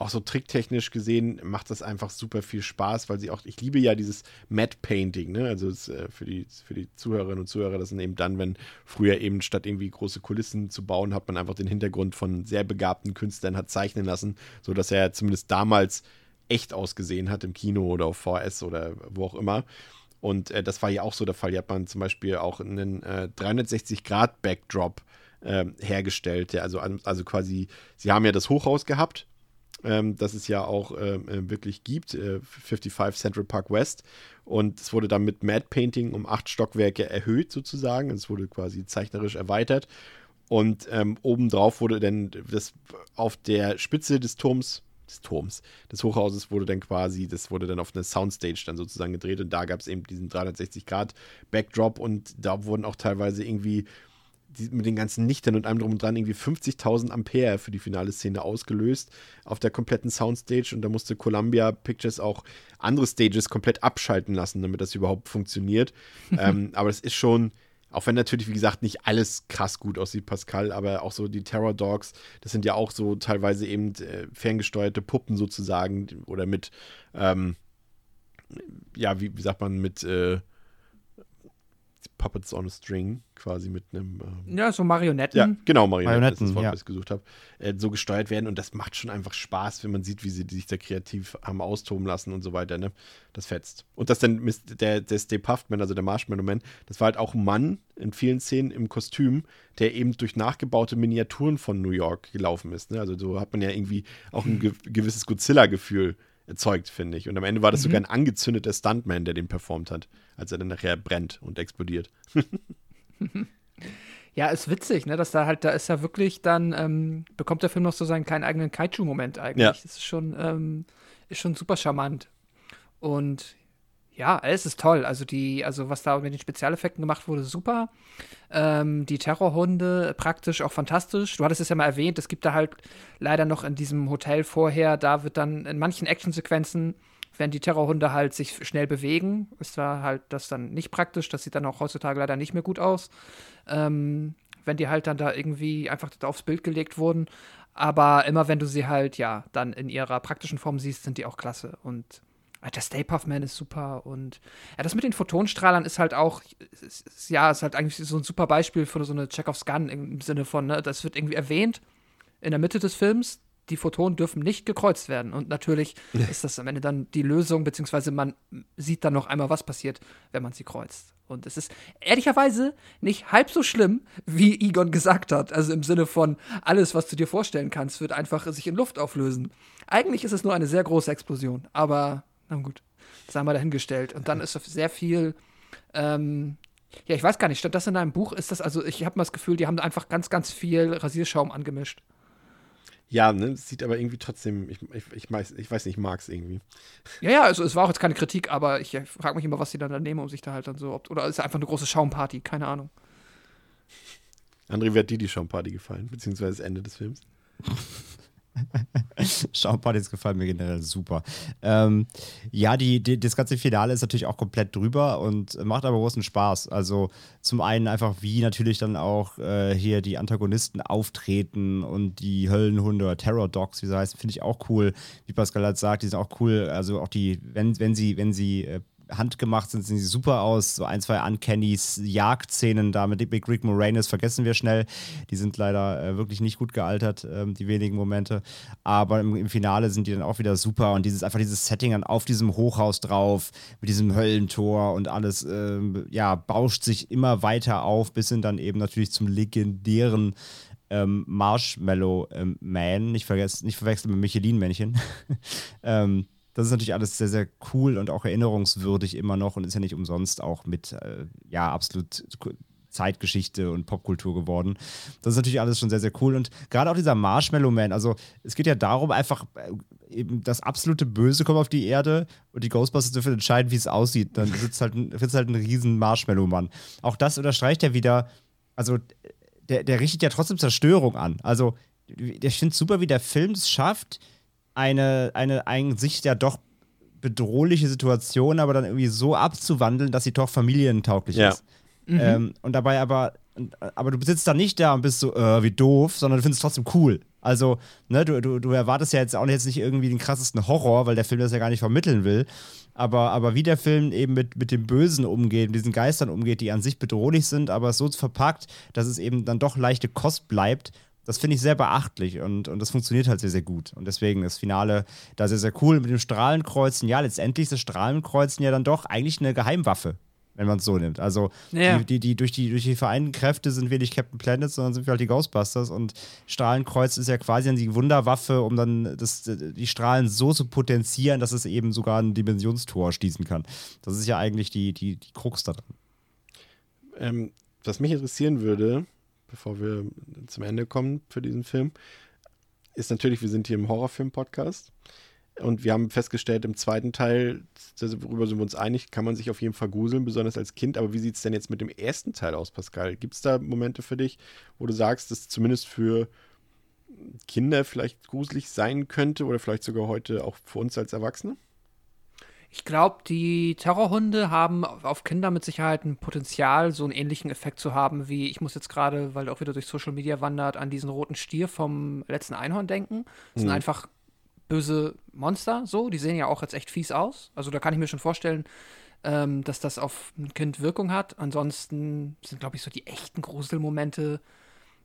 auch so tricktechnisch gesehen macht das einfach super viel Spaß, weil sie auch, ich liebe ja dieses Matte Painting, ne? Also es, äh, für, die, für die Zuhörerinnen und Zuhörer, das sind eben dann, wenn früher eben statt irgendwie große Kulissen zu bauen, hat man einfach den Hintergrund von sehr begabten Künstlern hat zeichnen lassen, sodass er zumindest damals echt ausgesehen hat im Kino oder auf VS oder wo auch immer. Und äh, das war ja auch so der Fall. Hier hat man zum Beispiel auch einen äh, 360-Grad-Backdrop äh, hergestellt. Ja, also, also quasi, sie haben ja das Hochhaus gehabt ähm, das es ja auch ähm, äh, wirklich gibt, äh, 55 Central Park West. Und es wurde dann mit Mad Painting um acht Stockwerke erhöht, sozusagen. Es wurde quasi zeichnerisch erweitert. Und ähm, obendrauf wurde dann das auf der Spitze des Turms, des Turms, des Hochhauses wurde dann quasi, das wurde dann auf eine Soundstage dann sozusagen gedreht und da gab es eben diesen 360 Grad Backdrop und da wurden auch teilweise irgendwie die, mit den ganzen Lichtern und allem drum und dran irgendwie 50.000 Ampere für die finale Szene ausgelöst auf der kompletten Soundstage und da musste Columbia Pictures auch andere Stages komplett abschalten lassen, damit das überhaupt funktioniert. ähm, aber es ist schon, auch wenn natürlich, wie gesagt, nicht alles krass gut aussieht, Pascal, aber auch so die Terror Dogs, das sind ja auch so teilweise eben äh, ferngesteuerte Puppen sozusagen oder mit, ähm, ja, wie, wie sagt man, mit, äh, Puppets on a String, quasi mit einem. Ähm, ja, so Marionetten. Ja, genau, Marionetten, Marionetten das ist das Wort, ja. was ich gesucht habe. Äh, so gesteuert werden und das macht schon einfach Spaß, wenn man sieht, wie sie sich da kreativ haben austoben lassen und so weiter, ne? Das fetzt. Und das dann, der, der Stay Puffed Man, also der Marshmallow Man, das war halt auch ein Mann in vielen Szenen im Kostüm, der eben durch nachgebaute Miniaturen von New York gelaufen ist, ne? Also so hat man ja irgendwie auch ein ge gewisses Godzilla-Gefühl erzeugt, finde ich. Und am Ende war das Mhm. sogar ein angezündeter Stuntman, der den performt hat, als er dann nachher brennt und explodiert. Ja, ist witzig, ne? Dass da halt, da ist ja wirklich dann, ähm, bekommt der Film noch so seinen kleinen eigenen Kaiju-Moment eigentlich. Ja. Das ist schon, ähm, ist schon super charmant. Und ja, es ist toll. Also die, also was da mit den Spezialeffekten gemacht wurde, super. Ähm, die Terrorhunde praktisch auch fantastisch. Du hattest es ja mal erwähnt, es gibt da halt leider noch in diesem Hotel vorher, da wird dann in manchen Actionsequenzen, wenn die Terrorhunde halt sich schnell bewegen, ist da halt das dann nicht praktisch. Das sieht dann auch heutzutage leider nicht mehr gut aus. Ähm, wenn die halt dann da irgendwie einfach aufs Bild gelegt wurden. Aber immer wenn du sie halt, ja, dann in ihrer praktischen Form siehst, sind die auch klasse. Und der Stay Puft Man ist super. Und ja, das mit den Photonstrahlern ist halt auch, ist, ist, ja, ist halt eigentlich so ein super Beispiel für so eine Chekhovs Gun im Sinne von, ne, das wird irgendwie erwähnt in der Mitte des Films. Die Photonen dürfen nicht gekreuzt werden. Und natürlich ist das am Ende dann die Lösung, beziehungsweise man sieht dann noch einmal, was passiert, wenn man sie kreuzt. Und es ist ehrlicherweise nicht halb so schlimm, wie Egon gesagt hat. Also im Sinne von, alles, was du dir vorstellen kannst, wird einfach sich in Luft auflösen. Eigentlich ist es nur eine sehr große Explosion, aber na gut, das haben wir dahingestellt. Und dann ist sehr viel, ähm, ja, ich weiß gar nicht, stand das in deinem Buch? Ist das, also ich habe mal das Gefühl, die haben da einfach ganz, ganz viel Rasierschaum angemischt. Ja, ne, es sieht aber irgendwie trotzdem, ich, ich, ich, weiß, ich weiß nicht, ich mag es irgendwie. Ja, ja, also es war auch jetzt keine Kritik, aber ich frage mich immer, was die dann da nehmen, um sich da halt dann so, ob, oder ist es einfach eine große Schaumparty, keine Ahnung. André, wie hat dir die Schaumparty gefallen, beziehungsweise das Ende des Films? Schaumpartys gefallen mir generell super. Ähm, ja, die, die, das ganze Finale ist natürlich auch komplett drüber und macht aber großen Spaß. Also zum einen einfach, wie natürlich dann auch äh, hier die Antagonisten auftreten und die Höllenhunde oder Terror Dogs, wie sie heißen, finde ich auch cool. Wie Pascal hat sagt, die sind auch cool. Also auch die, wenn, wenn sie, wenn sie äh, handgemacht sind, sehen sie super aus. So ein, zwei Uncannys Jagdszenen da mit Big Rick Moranis vergessen wir schnell. Die sind leider äh, wirklich nicht gut gealtert, ähm, die wenigen Momente. Aber im, im, Finale sind die dann auch wieder super und dieses einfach dieses Setting dann auf diesem Hochhaus drauf, mit diesem Höllentor und alles, ähm, ja, bauscht sich immer weiter auf, bis hin dann eben natürlich zum legendären ähm, Marshmallow ähm, Man, nicht, nicht verwechseln mit Michelin-Männchen. ähm, das ist natürlich alles sehr, sehr cool und auch erinnerungswürdig immer noch und ist ja nicht umsonst auch mit, äh, ja, absolut Zeitgeschichte und Popkultur geworden. Das ist natürlich alles schon sehr, sehr cool. Und gerade auch dieser Marshmallow Man, also es geht ja darum, einfach äh, eben das absolute Böse kommt auf die Erde und die Ghostbusters dürfen entscheiden, wie es aussieht. Dann sitzt halt sitzt halt ein riesen Marshmallow-Mann. Auch das unterstreicht ja wieder, also der, der richtet ja trotzdem Zerstörung an. Also ich finde es super, wie der Film es schafft, eine, eine eigentlich ja doch bedrohliche Situation, aber dann irgendwie so abzuwandeln, dass sie doch familientauglich ja. ist. Mhm. Ähm, und dabei aber, aber du sitzt da nicht da und bist so, äh, wie doof, sondern du findest es trotzdem cool. Also, ne, du, du, du erwartest ja jetzt auch jetzt nicht irgendwie den krassesten Horror, weil der Film das ja gar nicht vermitteln will. Aber, aber wie der Film eben mit, mit dem Bösen umgeht, mit diesen Geistern umgeht, die an sich bedrohlich sind, aber so verpackt, dass es eben dann doch leichte Kost bleibt das finde ich sehr beachtlich und, und das funktioniert halt sehr, sehr gut. Und deswegen das Finale da sehr, sehr cool mit dem Strahlenkreuzen. Ja, letztendlich ist das Strahlenkreuzen ja dann doch eigentlich eine Geheimwaffe, wenn man es so nimmt. Also ja. die, die, die, durch, die, durch die vereinten Kräfte sind wir nicht Captain Planet, sondern sind wir halt die Ghostbusters. Und Strahlenkreuz ist ja quasi dann die Wunderwaffe, um dann das, die Strahlen so zu potenzieren, dass es eben sogar ein Dimensionstor schließen kann. Das ist ja eigentlich die, die, die Krux da drin. Ähm, was mich interessieren würde, bevor wir zum Ende kommen für diesen Film, ist natürlich, wir sind hier im Horrorfilm-Podcast. Und wir haben festgestellt, im zweiten Teil, darüber sind wir uns einig, kann man sich auf jeden Fall gruseln, besonders als Kind. Aber wie sieht es denn jetzt mit dem ersten Teil aus, Pascal? Gibt es da Momente für dich, wo du sagst, dass zumindest für Kinder vielleicht gruselig sein könnte oder vielleicht sogar heute auch für uns als Erwachsene? Ich glaube, die Terrorhunde haben auf Kinder mit Sicherheit ein Potenzial, so einen ähnlichen Effekt zu haben, wie ich muss jetzt gerade, weil er auch wieder durch Social Media wandert, an diesen roten Stier vom letzten Einhorn denken. Das mhm. sind einfach böse Monster, so. Die sehen ja auch jetzt echt fies aus. Also da kann ich mir schon vorstellen, ähm, dass das auf ein Kind Wirkung hat. Ansonsten sind, glaube ich, so die echten Gruselmomente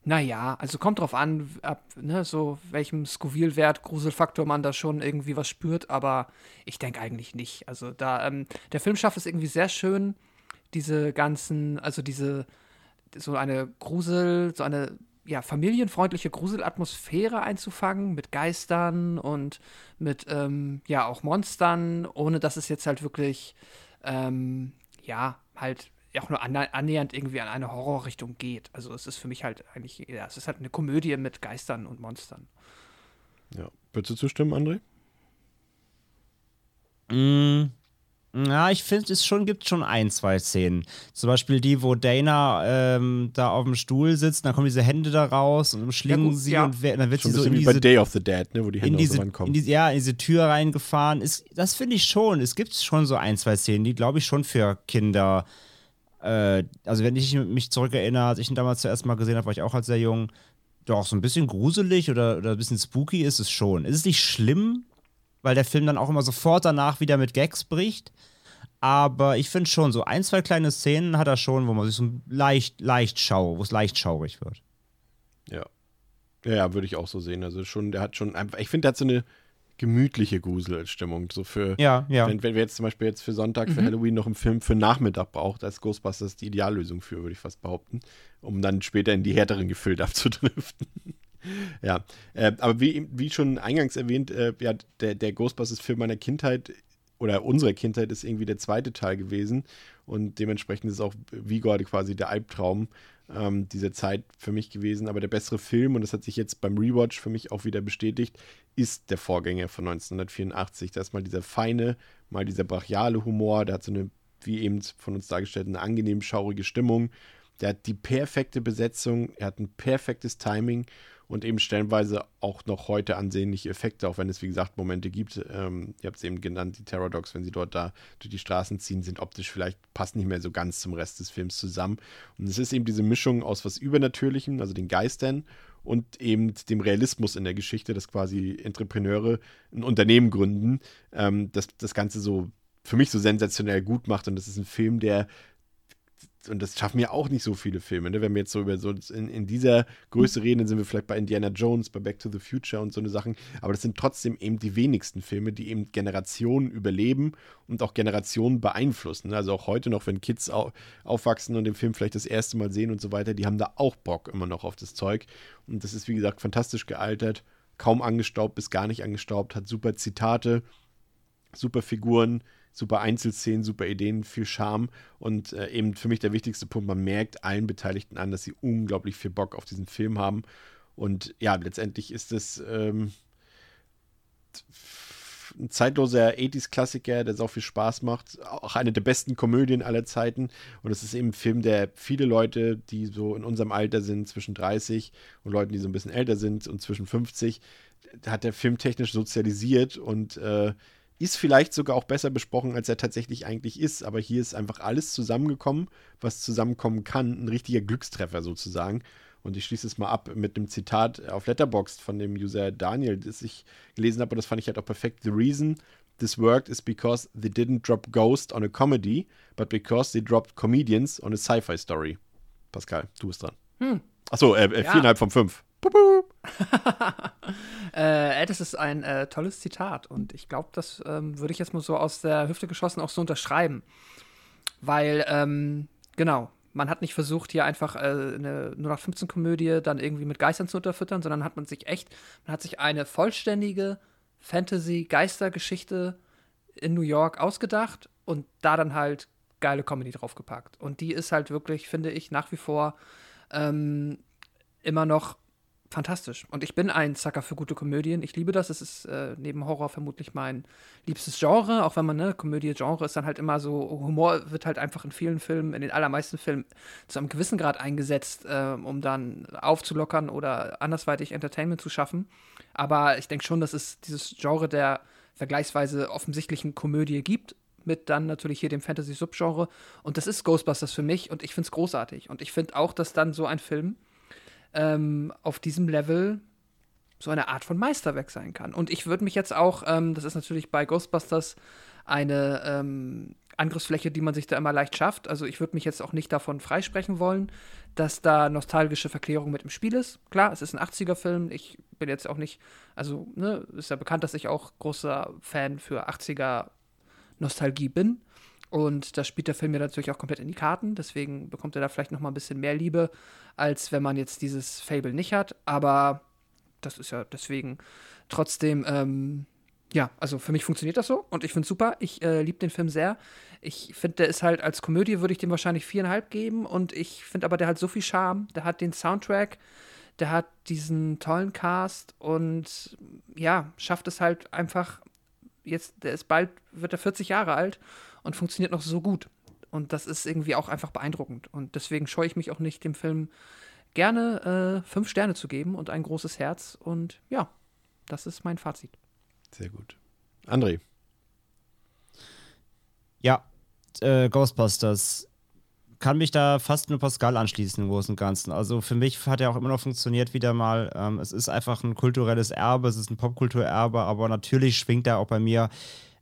naja, also kommt drauf an, ab ne, so welchem Scoville-Wert, Gruselfaktor man da schon irgendwie was spürt, aber ich denke eigentlich nicht. Also da, ähm, der Film schafft es irgendwie sehr schön, diese ganzen, also diese, so eine Grusel, so eine ja, familienfreundliche Gruselatmosphäre einzufangen mit Geistern und mit, ähm, ja, auch Monstern, ohne dass es jetzt halt wirklich, ähm, ja, halt auch nur annähernd irgendwie an eine Horrorrichtung geht. Also es ist für mich halt eigentlich, ja, es ist halt eine Komödie mit Geistern und Monstern. Ja. Würdest du zustimmen, André? Mm, ja, ich finde, es schon gibt schon ein, zwei Szenen. Zum Beispiel die, wo Dana ähm, da auf dem Stuhl sitzt, dann kommen diese Hände da raus und umschlingen ja, gut, sie ja. und dann wird schon sie so in diese, wie bei Day of the Dead, ne, wo die Hände in diese, kommen. In diese, ja, in diese Tür reingefahren. Ist, das finde ich schon. Es gibt schon so ein, zwei Szenen, die, glaube ich, schon für Kinder äh, also wenn ich mich zurückerinnere, als ich ihn damals zuerst mal gesehen habe, war ich auch als sehr jung, doch so ein bisschen gruselig oder, oder ein bisschen spooky ist es schon. Ist es nicht schlimm, weil der Film dann auch immer sofort danach wieder mit Gags bricht. Aber ich finde schon, so ein, zwei kleine Szenen hat er schon, wo man sich so leicht, leicht schau, wo es leicht schaurig wird. Ja. Ja, ja würde ich auch so sehen. Also schon, der hat schon ich finde, der hat so eine gemütliche Gruselstimmung. So für, ja, ja. Wenn, wenn wir jetzt zum Beispiel jetzt für Sonntag, für mhm. Halloween noch einen Film für Nachmittag braucht, ist Ghostbusters die Ideallösung für, würde ich fast behaupten, um dann später in die härteren Gefilde abzudriften. ja, äh, aber wie, wie schon eingangs erwähnt, äh, ja, der, der Ghostbusters-Film meiner Kindheit oder unserer Kindheit ist irgendwie der zweite Teil gewesen und dementsprechend ist auch Vigor quasi der Albtraum ähm, dieser Zeit für mich gewesen. Aber der bessere Film, und das hat sich jetzt beim Rewatch für mich auch wieder bestätigt, ist der Vorgänger von 1984. Da ist mal dieser feine, mal dieser brachiale Humor, der hat so eine, wie eben von uns dargestellt, eine angenehm schaurige Stimmung. Der hat die perfekte Besetzung, er hat ein perfektes Timing und eben stellenweise auch noch heute ansehnliche Effekte, auch wenn es, wie gesagt, Momente gibt. Ähm, ihr habt es eben genannt, die Terror Dogs, wenn sie dort da durch die Straßen ziehen, sind optisch vielleicht, passen nicht mehr so ganz zum Rest des Films zusammen. Und es ist eben diese Mischung aus was Übernatürlichem, also den Geistern, und eben dem Realismus in der Geschichte, dass quasi Entrepreneure ein Unternehmen gründen, ähm, das das Ganze so für mich so sensationell gut macht. Und das ist ein Film, der und das schaffen ja auch nicht so viele Filme. Ne? Wenn wir jetzt so über so in, in, dieser Größe reden, dann sind wir vielleicht bei Indiana Jones, bei Back to the Future und so eine Sachen. Aber das sind trotzdem eben die wenigsten Filme, die eben Generationen überleben und auch Generationen beeinflussen. Ne? Also auch heute noch, wenn Kids au aufwachsen und den Film vielleicht das erste Mal sehen und so weiter, die haben da auch Bock immer noch auf das Zeug. Und das ist, wie gesagt, fantastisch gealtert, kaum angestaubt bis gar nicht angestaubt, hat super Zitate, super Figuren super Einzelszenen, super Ideen, viel Charme und äh, eben für mich der wichtigste Punkt, man merkt allen Beteiligten an, dass sie unglaublich viel Bock auf diesen Film haben. Und ja, letztendlich ist es ähm, ein zeitloser 80s-Klassiker, der so viel Spaß macht, auch eine der besten Komödien aller Zeiten. Und es ist eben ein Film, der viele Leute, die so in unserem Alter sind, zwischen 30 und Leuten, die so ein bisschen älter sind und zwischen 50, hat der Film technisch sozialisiert. Und äh, ist vielleicht sogar auch besser besprochen, als er tatsächlich eigentlich ist. Aber hier ist einfach alles zusammengekommen, was zusammenkommen kann. Ein richtiger Glückstreffer sozusagen. Und ich schließe es mal ab mit einem Zitat auf Letterboxd von dem User Daniel, das ich gelesen habe. Und das fand ich halt auch perfekt. The reason this worked is because they didn't drop Ghost on a comedy, but because they dropped comedians on a sci-fi story. Pascal, du bist dran. Hm. Achso, äh, äh, ja. viereinhalb von fünf. Äh, das ist ein äh, tolles Zitat und ich glaube, das ähm, würde ich jetzt mal so aus der Hüfte geschossen auch so unterschreiben. Weil, ähm, genau, man hat nicht versucht, hier einfach äh, eine 0815-Komödie dann irgendwie mit Geistern zu unterfüttern, sondern hat man sich echt, man hat sich eine vollständige Fantasy-Geistergeschichte in New York ausgedacht und da dann halt geile Comedy draufgepackt. Und die ist halt wirklich, finde ich, nach wie vor ähm, immer noch fantastisch. Und ich bin ein Sucker für gute Komödien. Ich liebe das. Es ist äh, neben Horror vermutlich mein liebstes Genre, auch wenn man, ne, Komödie-Genre ist dann halt immer so, Humor wird halt einfach in vielen Filmen, in den allermeisten Filmen zu einem gewissen Grad eingesetzt, äh, um dann aufzulockern oder andersweitig Entertainment zu schaffen. Aber ich denke schon, dass es dieses Genre der vergleichsweise offensichtlichen Komödie gibt, mit dann natürlich hier dem Fantasy-Subgenre. Und das ist Ghostbusters für mich und ich finde es großartig. Und ich finde auch, dass dann so ein Film ähm, auf diesem Level so eine Art von Meisterwerk sein kann. Und ich würde mich jetzt auch, ähm, das ist natürlich bei Ghostbusters eine ähm, Angriffsfläche, die man sich da immer leicht schafft. Also ich würde mich jetzt auch nicht davon freisprechen wollen, dass da nostalgische Verklärung mit im Spiel ist. Klar, es ist ein 80er-Film. Ich bin jetzt auch nicht, also ne, ist ja bekannt, dass ich auch großer Fan für 80er Nostalgie bin. Und das spielt der Film ja natürlich auch komplett in die Karten. Deswegen bekommt er da vielleicht noch mal ein bisschen mehr Liebe, als wenn man jetzt dieses Fable nicht hat. Aber das ist ja deswegen trotzdem, ähm, ja, also für mich funktioniert das so und ich finde es super. Ich äh, liebe den Film sehr. Ich finde, der ist halt als Komödie würde ich dem wahrscheinlich viereinhalb geben und ich finde aber, der hat so viel Charme. Der hat den Soundtrack, der hat diesen tollen Cast und ja, schafft es halt einfach. Jetzt, der ist bald, wird er 40 Jahre alt und funktioniert noch so gut. Und das ist irgendwie auch einfach beeindruckend. Und deswegen scheue ich mich auch nicht, dem Film gerne äh, fünf Sterne zu geben und ein großes Herz. Und ja, das ist mein Fazit. Sehr gut. André. Ja, äh, Ghostbusters kann mich da fast nur Pascal anschließen im Großen und Ganzen. Also für mich hat er auch immer noch funktioniert wieder mal. Ähm, es ist einfach ein kulturelles Erbe, es ist ein Popkulturerbe, aber natürlich schwingt er auch bei mir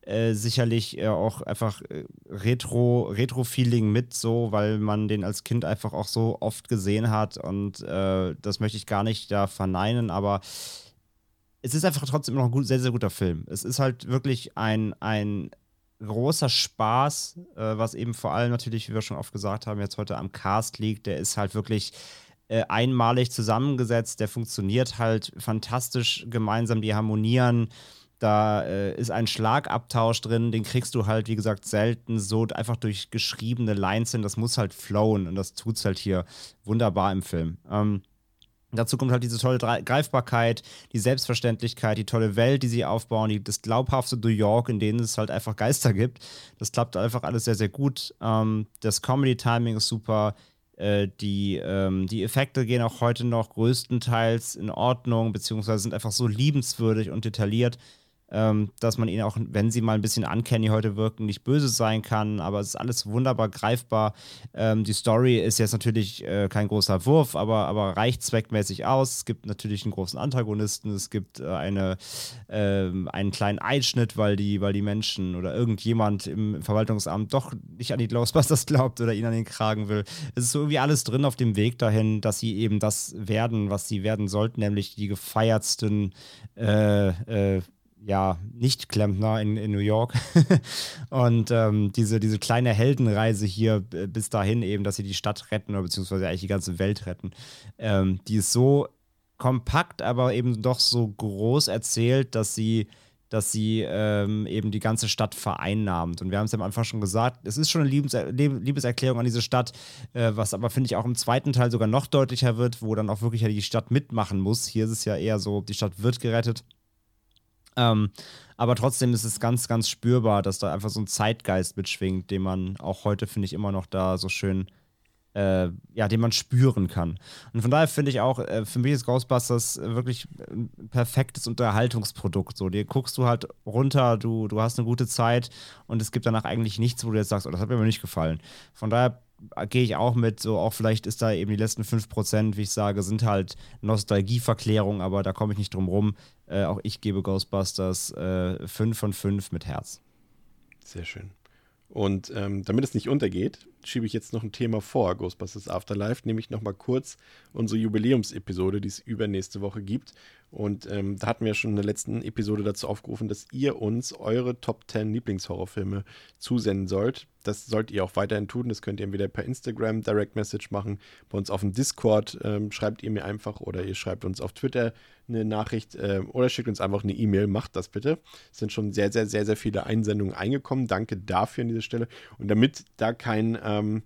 äh, sicherlich äh, auch einfach äh, Retro, Retro-Feeling mit, so, weil man den als Kind einfach auch so oft gesehen hat und äh, das möchte ich gar nicht da verneinen, aber es ist einfach trotzdem noch ein gut, sehr, sehr guter Film. Es ist halt wirklich ein, ein großer Spaß, äh, was eben vor allem natürlich, wie wir schon oft gesagt haben, jetzt heute am Cast liegt. Der ist halt wirklich einmalig zusammengesetzt, der funktioniert halt fantastisch gemeinsam, die harmonieren. Da äh, ist ein Schlagabtausch drin, den kriegst du halt, wie gesagt, selten so einfach durch geschriebene Lines hin. Das muss halt flowen und das tut es halt hier wunderbar im Film. Ähm, Dazu kommt halt diese tolle Greifbarkeit, die Selbstverständlichkeit, die tolle Welt, die sie aufbauen, die, das glaubhafte New York, in dem es halt einfach Geister gibt. Das klappt einfach alles sehr, sehr gut. Ähm, das Comedy-Timing ist super. Äh, die, ähm, die Effekte gehen auch heute noch größtenteils in Ordnung, beziehungsweise sind einfach so liebenswürdig und detailliert, ähm, dass man ihnen auch, wenn sie mal ein bisschen uncanny heute wirken, nicht böse sein kann. Aber es ist alles wunderbar greifbar. Ähm, die Story ist jetzt natürlich äh, kein großer Wurf, aber, aber reicht zweckmäßig aus. Es gibt natürlich einen großen Antagonisten. Es gibt äh, eine, äh, einen kleinen Einschnitt, weil die, weil die Menschen oder irgendjemand im Verwaltungsamt doch nicht an die Ghostbusters glaubt oder ihn an den Kragen will. Es ist so irgendwie alles drin auf dem Weg dahin, dass sie eben das werden, was sie werden sollten, nämlich die gefeiertsten äh, äh, ja, Nicht-Klempner in, in New York. und ähm, diese, diese kleine Heldenreise hier bis dahin eben, dass sie die Stadt retten oder beziehungsweise eigentlich die ganze Welt retten, ähm, die ist so kompakt, aber eben doch so groß erzählt, dass sie dass sie ähm, eben die ganze Stadt vereinnahmt. Und wir haben es ja am Anfang schon gesagt, es ist schon eine Liebeser Liebeserklärung an diese Stadt, äh, was aber, finde ich, auch im zweiten Teil sogar noch deutlicher wird, wo dann auch wirklich ja die Stadt mitmachen muss. Hier ist es ja eher so, die Stadt wird gerettet. Ähm, aber trotzdem ist es ganz, ganz spürbar, dass da einfach so ein Zeitgeist mitschwingt, den man auch heute, finde ich, immer noch da so schön, äh, ja, den man spüren kann. Und von daher finde ich auch, äh, für mich ist Ghostbusters wirklich ein perfektes Unterhaltungsprodukt. So, dir guckst du halt runter, du, du hast eine gute Zeit und es gibt danach eigentlich nichts, wo du jetzt sagst, oh, das hat mir aber nicht gefallen. Von daher gehe ich auch mit, so auch vielleicht ist da eben die letzten 5%, wie ich sage, sind halt Nostalgieverklärung, aber da komme ich nicht drum rum. Äh, auch ich gebe Ghostbusters äh, 5 von 5 mit Herz. Sehr schön. Und ähm, damit es nicht untergeht, schiebe ich jetzt noch ein Thema vor, Ghostbusters Afterlife, nämlich nochmal kurz unsere Jubiläumsepisode, die es übernächste Woche gibt. Und ähm, da hatten wir schon in der letzten Episode dazu aufgerufen, dass ihr uns eure Top 10 Lieblingshorrorfilme zusenden sollt. Das sollt ihr auch weiterhin tun. Das könnt ihr entweder per Instagram Direct Message machen, bei uns auf dem Discord ähm, schreibt ihr mir einfach oder ihr schreibt uns auf Twitter eine Nachricht äh, oder schickt uns einfach eine E-Mail. Macht das bitte. Es sind schon sehr, sehr, sehr, sehr viele Einsendungen eingekommen. Danke dafür an dieser Stelle. Und damit da kein ähm,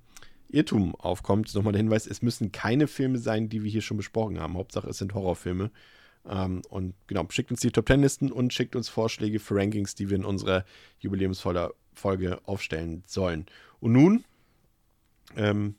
Irrtum aufkommt, nochmal der Hinweis: Es müssen keine Filme sein, die wir hier schon besprochen haben. Hauptsache, es sind Horrorfilme. Ähm, und genau, schickt uns die Top Ten Listen und schickt uns Vorschläge für Rankings, die wir in unserer Jubiläumsfolge aufstellen sollen. Und nun ähm,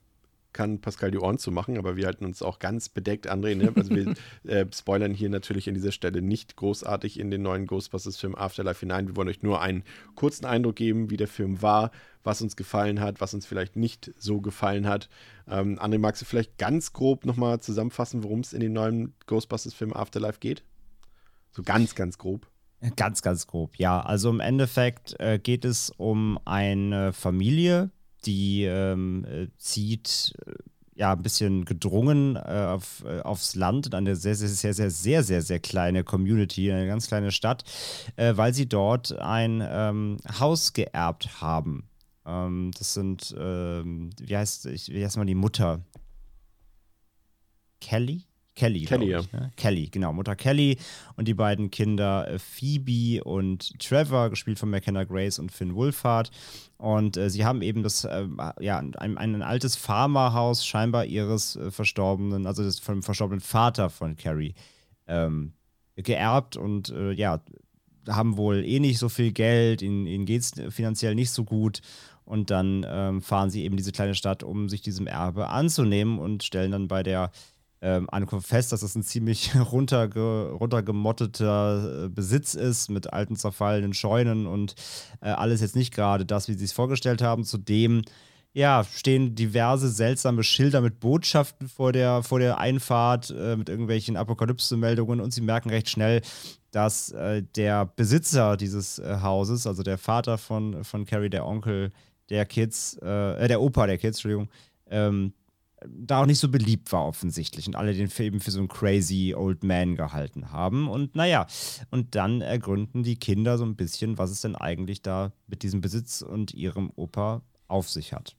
kann Pascal die Ohren zu machen, aber wir halten uns auch ganz bedeckt, André. Ne? Also wir äh, spoilern hier natürlich an dieser Stelle nicht großartig in den neuen Ghostbusters-Film Afterlife hinein. Wir wollen euch nur einen kurzen Eindruck geben, wie der Film war, was uns gefallen hat, was uns vielleicht nicht so gefallen hat. Ähm, André, magst du vielleicht ganz grob nochmal zusammenfassen, worum es in den neuen Ghostbusters-Film Afterlife geht? So ganz, ganz grob. Ganz, ganz grob, ja. Also im Endeffekt äh, geht es um eine Familie, die ähm, äh, zieht äh, ja ein bisschen gedrungen äh, auf, äh, aufs Land in eine sehr, sehr, sehr, sehr, sehr, sehr, sehr kleine Community, eine ganz kleine Stadt, äh, weil sie dort ein ähm, Haus geerbt haben. Ähm, das sind, ähm, wie heißt, ich, wie heißt mal die Mutter? Kelly? Kelly, Kelly, ich, ne? Kelly, genau. Mutter Kelly und die beiden Kinder äh, Phoebe und Trevor, gespielt von McKenna Grace und Finn Wolfhard. Und äh, sie haben eben das, äh, ja, ein, ein, altes Farmerhaus scheinbar ihres äh, verstorbenen, also des, vom verstorbenen Vater von Carrie, ähm, geerbt und äh, ja, haben wohl eh nicht so viel Geld, ihnen, ihnen geht es finanziell nicht so gut. Und dann ähm, fahren sie eben diese kleine Stadt, um sich diesem Erbe anzunehmen und stellen dann bei der ähm, ankommt fest, dass es ein ziemlich runterge runtergemotteter äh, Besitz ist mit alten zerfallenen Scheunen und äh, alles jetzt nicht gerade das, wie sie es vorgestellt haben. Zudem ja, stehen diverse seltsame Schilder mit Botschaften vor der, vor der Einfahrt, äh, mit irgendwelchen Apokalypse-Meldungen und sie merken recht schnell, dass äh, der Besitzer dieses äh, Hauses, also der Vater von, von Carrie, der Onkel der Kids, äh, der Opa der Kids, Entschuldigung, ähm, da auch nicht so beliebt war offensichtlich und alle den Film für so einen crazy old man gehalten haben. Und naja, und dann ergründen die Kinder so ein bisschen, was es denn eigentlich da mit diesem Besitz und ihrem Opa auf sich hat.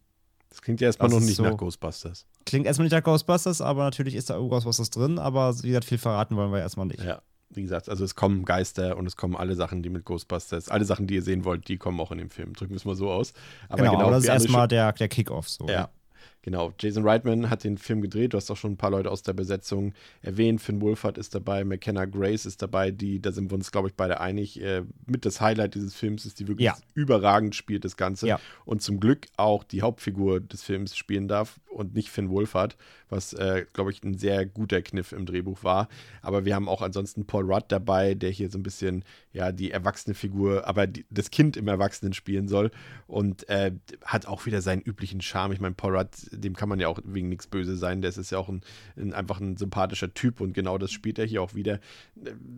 Das klingt ja erstmal noch nicht so, nach Ghostbusters. Klingt erstmal nicht nach Ghostbusters, aber natürlich ist da Ghostbusters drin, aber wie gesagt, viel verraten wollen wir erstmal nicht. Ja, wie gesagt, also es kommen Geister und es kommen alle Sachen, die mit Ghostbusters, alle Sachen, die ihr sehen wollt, die kommen auch in dem Film. Drücken wir es mal so aus. Aber genau, genau aber das ist erstmal der, der Kick-Off so. Ja, Genau, Jason Reitman hat den Film gedreht. Du hast auch schon ein paar Leute aus der Besetzung erwähnt. Finn Wolfhard ist dabei, McKenna Grace ist dabei, die, da sind wir uns, glaube ich, beide einig, äh, mit das Highlight dieses Films ist, die wirklich Ja. überragend spielt, das Ganze. Ja. Und zum Glück auch die Hauptfigur des Films spielen darf und nicht Finn Wolfhard, was, äh, glaube ich, ein sehr guter Kniff im Drehbuch war. Aber wir haben auch ansonsten Paul Rudd dabei, der hier so ein bisschen, ja, die erwachsene Figur, aber die, das Kind im Erwachsenen spielen soll. Und äh, hat auch wieder seinen üblichen Charme. Ich meine, Paul Rudd, dem kann man ja auch wegen nichts böse sein. Der ist ja auch ein, ein, einfach ein sympathischer Typ und genau das spielt er hier auch wieder.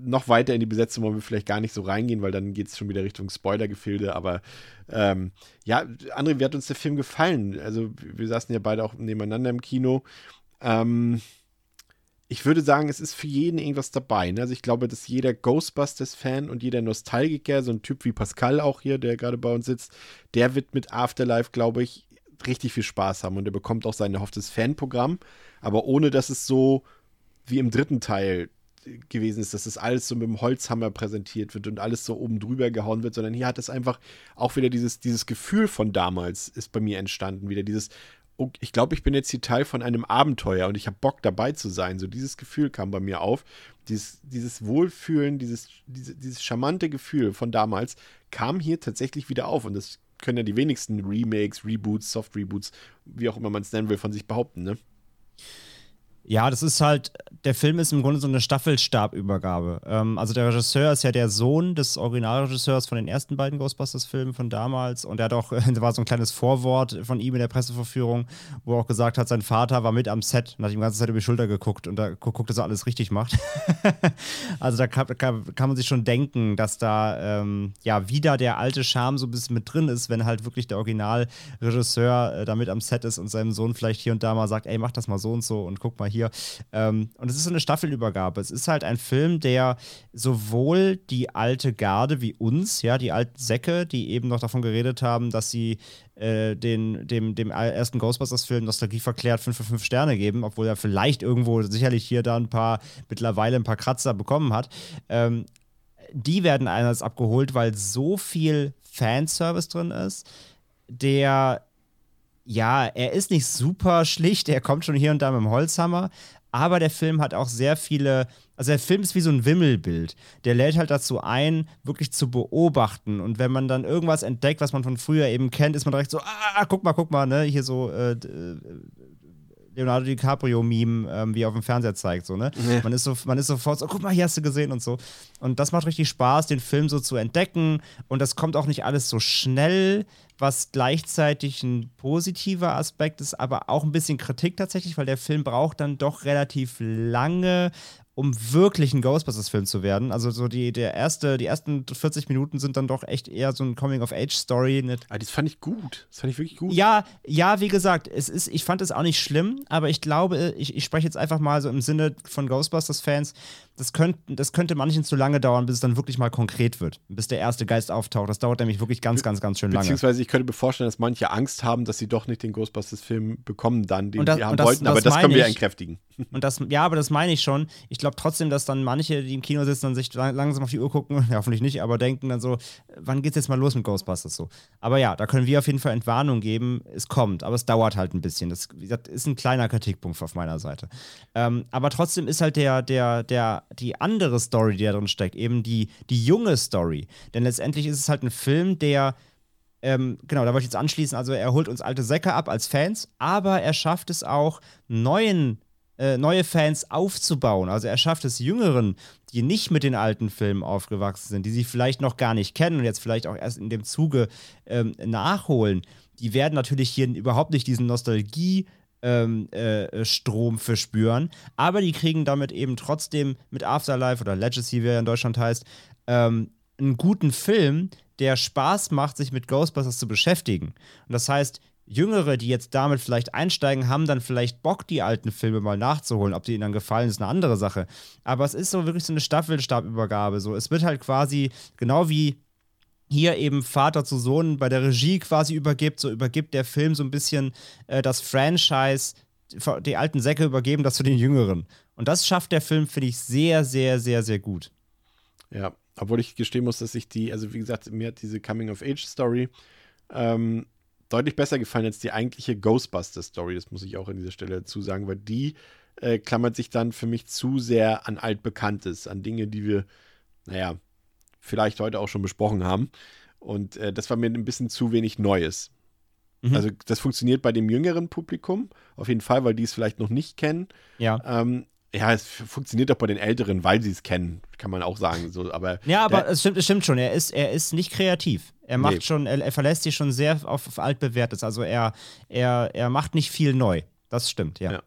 Noch weiter in die Besetzung wollen wir vielleicht gar nicht so reingehen, weil dann geht es schon wieder Richtung Spoiler-Gefilde. Aber ähm, ja, André, wie hat uns der Film gefallen? Also, wir saßen ja beide auch nebeneinander im Kino. Ähm, ich würde sagen, es ist für jeden irgendwas dabei. Ne? Also ich glaube, dass jeder Ghostbusters-Fan und jeder Nostalgiker, so ein Typ wie Pascal auch hier, der gerade bei uns sitzt, der wird mit Afterlife, glaube ich, richtig viel Spaß haben und er bekommt auch sein erhofftes Fanprogramm, aber ohne dass es so wie im dritten Teil gewesen ist, dass das alles so mit dem Holzhammer präsentiert wird und alles so oben drüber gehauen wird, sondern hier hat es einfach auch wieder dieses, dieses Gefühl von damals ist bei mir entstanden, wieder dieses, oh, ich glaube, ich bin jetzt hier Teil von einem Abenteuer und ich habe Bock dabei zu sein. So dieses Gefühl kam bei mir auf. Dieses, dieses Wohlfühlen, dieses, diese, dieses charmante Gefühl von damals kam hier tatsächlich wieder auf und das können ja die wenigsten Remakes, Reboots, Soft-Reboots, wie auch immer man es nennen will, von sich behaupten, ne? Ja, das ist halt, der Film ist im Grunde so eine Staffelstabübergabe. Ähm, also der Regisseur ist ja der Sohn des Originalregisseurs von den ersten beiden Ghostbusters-Filmen von damals und er hat auch, da war so ein kleines Vorwort von ihm in der Presseverführung, wo er auch gesagt hat, sein Vater war mit am Set und hat ihm die ganze Zeit über die Schulter geguckt und da guckt, dass er alles richtig macht. also da kann, kann, kann, man sich schon denken, dass da ähm, ja wieder der alte Charme so ein bisschen mit drin ist, wenn halt wirklich der Originalregisseur äh, da mit am Set ist und seinem Sohn vielleicht hier und da mal sagt, ey, mach das mal so und so und guck mal hier. Ähm, und es ist so eine Staffelübergabe. Es ist halt ein Film, der sowohl die alte Garde wie uns, ja, die alten Säcke, die eben noch davon geredet haben, dass sie äh, den, dem, dem ersten Ghostbusters-Film Nostalgie verklärt 5 für 5 Sterne geben, obwohl er vielleicht irgendwo sicherlich hier da ein paar, mittlerweile ein paar Kratzer bekommen hat. Ähm, die werden einerseits abgeholt, weil so viel Fanservice drin ist, der ja, er ist nicht super schlicht, er kommt schon hier und da mit dem Holzhammer, aber der Film hat auch sehr viele, also der Film ist wie so ein Wimmelbild. Der lädt halt dazu ein, wirklich zu beobachten. Und wenn man dann irgendwas entdeckt, was man von früher eben kennt, ist man direkt so, ah, guck mal, guck mal, ne, hier so äh, Leonardo DiCaprio-Meme, ähm, wie er auf dem Fernseher zeigt, so, ne? Ja. Man, ist so, man ist sofort so, guck mal, hier hast du gesehen und so. Und das macht richtig Spaß, den Film so zu entdecken. Und das kommt auch nicht alles so schnell, was gleichzeitig ein positiver Aspekt ist, aber auch ein bisschen Kritik tatsächlich, weil der Film braucht dann doch relativ lange, um wirklich ein Ghostbusters-Film zu werden. Also so die, der erste, die ersten 40 Minuten sind dann doch echt eher so ein Coming-of-Age-Story. Ah, das fand ich gut. Das fand ich wirklich gut. Ja, ja, wie gesagt, es ist, ich fand es auch nicht schlimm, aber ich glaube, ich, ich spreche jetzt einfach mal so im Sinne von Ghostbusters-Fans, das, könnt, das könnte manchen zu lange dauern, bis es dann wirklich mal konkret wird, bis der erste Geist auftaucht. Das dauert nämlich wirklich ganz, ganz, ganz schön lange. Beziehungsweise ich könnte mir vorstellen, dass manche Angst haben, dass sie doch nicht den Ghostbusters-Film bekommen dann, den das, sie haben das, wollten, aber das, können wir ich. entkräftigen. Und das, ja, aber das meine ich schon. Ich glaube trotzdem, dass dann manche, die im Kino sitzen und sich langsam auf die Uhr gucken, ja, hoffentlich nicht, aber denken dann so, wann geht's jetzt mal los mit Ghostbusters so? Aber ja, da können wir auf jeden Fall Entwarnung geben. Es kommt, aber es dauert halt ein bisschen. Das, das ist ein kleiner Kritikpunkt auf meiner Seite. Ähm, aber trotzdem ist halt der, der, der, die andere Story, die da drin steckt, eben die, die junge Story. Denn letztendlich ist es halt ein Film, der ähm, genau, da wollte ich jetzt anschließen. Also, er holt uns alte Säcke ab als Fans, aber er schafft es auch, neuen, äh, neue Fans aufzubauen. Also, er schafft es Jüngeren, die nicht mit den alten Filmen aufgewachsen sind, die sie vielleicht noch gar nicht kennen und jetzt vielleicht auch erst in dem Zuge ähm, nachholen. Die werden natürlich hier überhaupt nicht diesen Nostalgie- ähm, äh, Strom verspüren. Aber die kriegen damit eben trotzdem mit Afterlife oder Legacy, wie er in Deutschland heißt, ähm, einen guten Film, der Spaß macht, sich mit Ghostbusters zu beschäftigen. Und das heißt, Jüngere, die jetzt damit vielleicht einsteigen, haben dann vielleicht Bock, die alten Filme mal nachzuholen. Ob die ihnen dann gefallen, ist eine andere Sache. Aber es ist so wirklich so eine Staffelstabübergabe. So, es wird halt quasi genau wie hier eben Vater zu Sohn bei der Regie quasi übergibt, so übergibt der Film so ein bisschen äh, das Franchise, die alten Säcke übergeben das zu den Jüngeren. Und das schafft der Film, finde ich, sehr, sehr, sehr, sehr gut. Ja, obwohl ich gestehen muss, dass ich die, also wie gesagt, mir hat diese Coming-of-Age-Story, ähm, deutlich besser gefallen als die eigentliche Ghostbuster-Story. Das muss ich auch an dieser Stelle dazu sagen, weil die äh, klammert sich dann für mich zu sehr an Altbekanntes, an Dinge, die wir, naja, vielleicht heute auch schon besprochen haben. Und äh, das war mir ein bisschen zu wenig Neues. Mhm. Also das funktioniert bei dem jüngeren Publikum auf jeden Fall, weil die es vielleicht noch nicht kennen. Ja. Ähm, ja, es funktioniert auch bei den Älteren, weil sie es kennen, kann man auch sagen. So, aber ja, aber es stimmt, es stimmt schon. Er ist, er ist nicht kreativ. Er macht nee. schon, er, er, verlässt sich schon sehr auf, auf altbewährtes. Also er, er, er macht nicht viel neu. Das stimmt, ja. ja.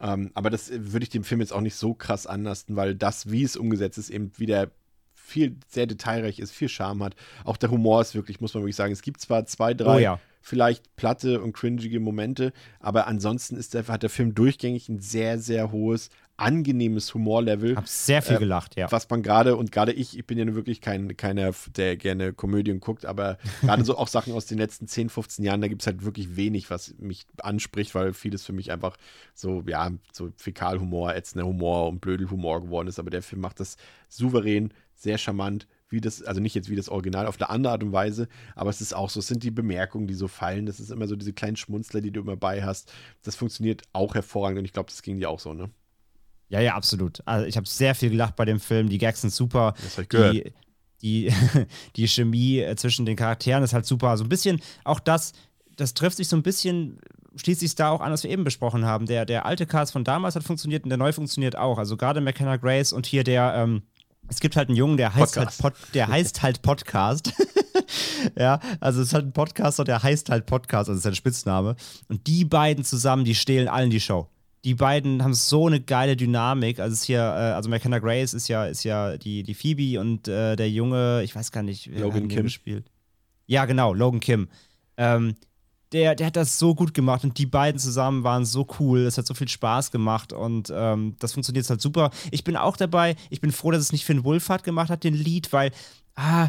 Ähm, aber das würde ich dem Film jetzt auch nicht so krass anlasten, weil das, wie es umgesetzt ist, eben wieder viel sehr detailreich ist, viel Charme hat. Auch der Humor ist wirklich, muss man wirklich sagen, es gibt zwar zwei, drei oh, ja vielleicht platte und cringige Momente, aber ansonsten ist der, hat der Film durchgängig ein sehr, sehr hohes, angenehmes Humorlevel. Hab sehr viel äh, gelacht, ja. Was man gerade, und gerade ich, ich bin ja wirklich kein, keiner, der gerne Komödien guckt, aber gerade so auch Sachen aus den letzten 10, 15 Jahren, da gibt es halt wirklich wenig, was mich anspricht, weil vieles für mich einfach so, ja, so Fäkalhumor, ätzender Humor und Blödelhumor geworden ist. Aber der Film macht das souverän, sehr charmant, wie das, also nicht jetzt wie das Original auf eine andere Art und Weise, aber es ist auch so, es sind die Bemerkungen, die so fallen, das ist immer so diese kleinen Schmunzler, die du immer bei hast. Das funktioniert auch hervorragend und ich glaube, das ging dir auch so, ne? Ja, ja, absolut. Also ich habe sehr viel gelacht bei dem Film, die Gags sind super. Das hab ich gehört. Die, die, die Chemie äh, zwischen den Charakteren ist halt super. So also ein bisschen, auch das, das trifft sich so ein bisschen schließt sich da auch an, was wir eben besprochen haben. Der, der alte Cast von damals hat funktioniert und der neue funktioniert auch. Also gerade McKenna Grace und hier der, ähm, es gibt halt einen Jungen, der heißt halt Podcast. halt Pod, der heißt halt Podcast. ja, also es ist halt ein Podcaster, der heißt halt Podcast, also ist sein Spitzname. Und die beiden zusammen, die stehlen allen die Show. Die beiden haben so eine geile Dynamik. Also es ist hier, äh, also McKenna Grace ist ja, ist ja die, die Phoebe und äh, der Junge, ich weiß gar nicht, wer Logan Kim spielt. Ja, genau, Logan Kim. Ähm, der, der hat das so gut gemacht und die beiden zusammen waren so cool. Es hat so viel Spaß gemacht und ähm, das funktioniert halt super. Ich bin auch dabei. Ich bin froh, dass es nicht Finn Wolfhard gemacht hat, den Lied, weil, ah,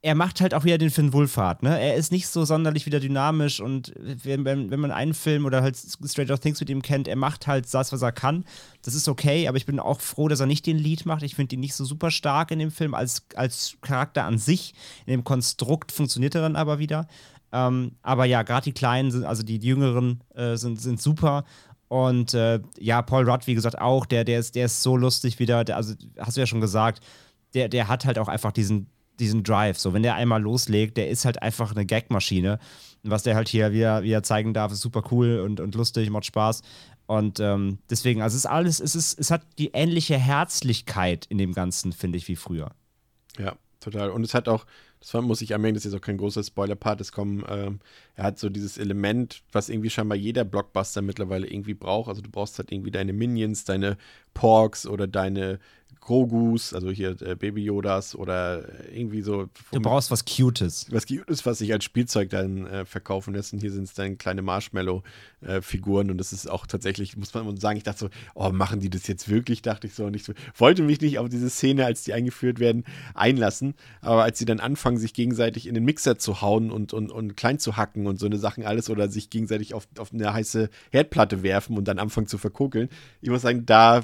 er macht halt auch wieder den Finn Wolfhard, ne? Er ist nicht so sonderlich wieder dynamisch und wenn, wenn, wenn man einen Film oder halt Stranger Things mit ihm kennt, er macht halt das, was er kann. Das ist okay, aber ich bin auch froh, dass er nicht den Lied macht. Ich finde ihn nicht so super stark in dem Film als, als Charakter an sich. In dem Konstrukt funktioniert er dann aber wieder. Ähm, aber ja, gerade die Kleinen sind, also die, Jüngeren äh, sind, sind super. Und äh, ja, Paul Rudd, wie gesagt, auch, der, der, ist, der ist so lustig wieder. Der, also, hast du ja schon gesagt, der, der hat halt auch einfach diesen, diesen Drive. So, wenn der einmal loslegt, der ist halt einfach eine Gagmaschine. Was der halt hier wieder, wieder zeigen darf, ist super cool und, und lustig, macht Spaß. Und ähm, deswegen, also es ist alles, es ist, es hat die ähnliche Herzlichkeit in dem Ganzen, finde ich, wie früher. Ja, total. Und es hat auch, das muss ich erwähnen, das ist jetzt auch kein großer Spoiler-Part, es kommen, ähm, er hat so dieses Element, was irgendwie scheinbar jeder Blockbuster mittlerweile irgendwie braucht. Also du brauchst halt irgendwie deine Minions, deine Porks oder deine Grogus, also hier äh, Baby Yodas oder irgendwie so. Du brauchst was Cutes. Was Cutes, was sich als Spielzeug dann äh, verkaufen lässt. Und hier sind es dann kleine Marshmallow-Figuren. Äh, und das ist auch tatsächlich, muss man sagen, ich dachte so, oh, machen die das jetzt wirklich? Dachte ich so. nicht so. Wollte mich nicht auf diese Szene, als die eingeführt werden, einlassen. Aber als sie dann anfangen, sich gegenseitig in den Mixer zu hauen und, und, und klein zu hacken und so eine Sachen alles oder sich gegenseitig auf, auf eine heiße Herdplatte werfen und dann anfangen zu verkokeln, ich muss sagen, da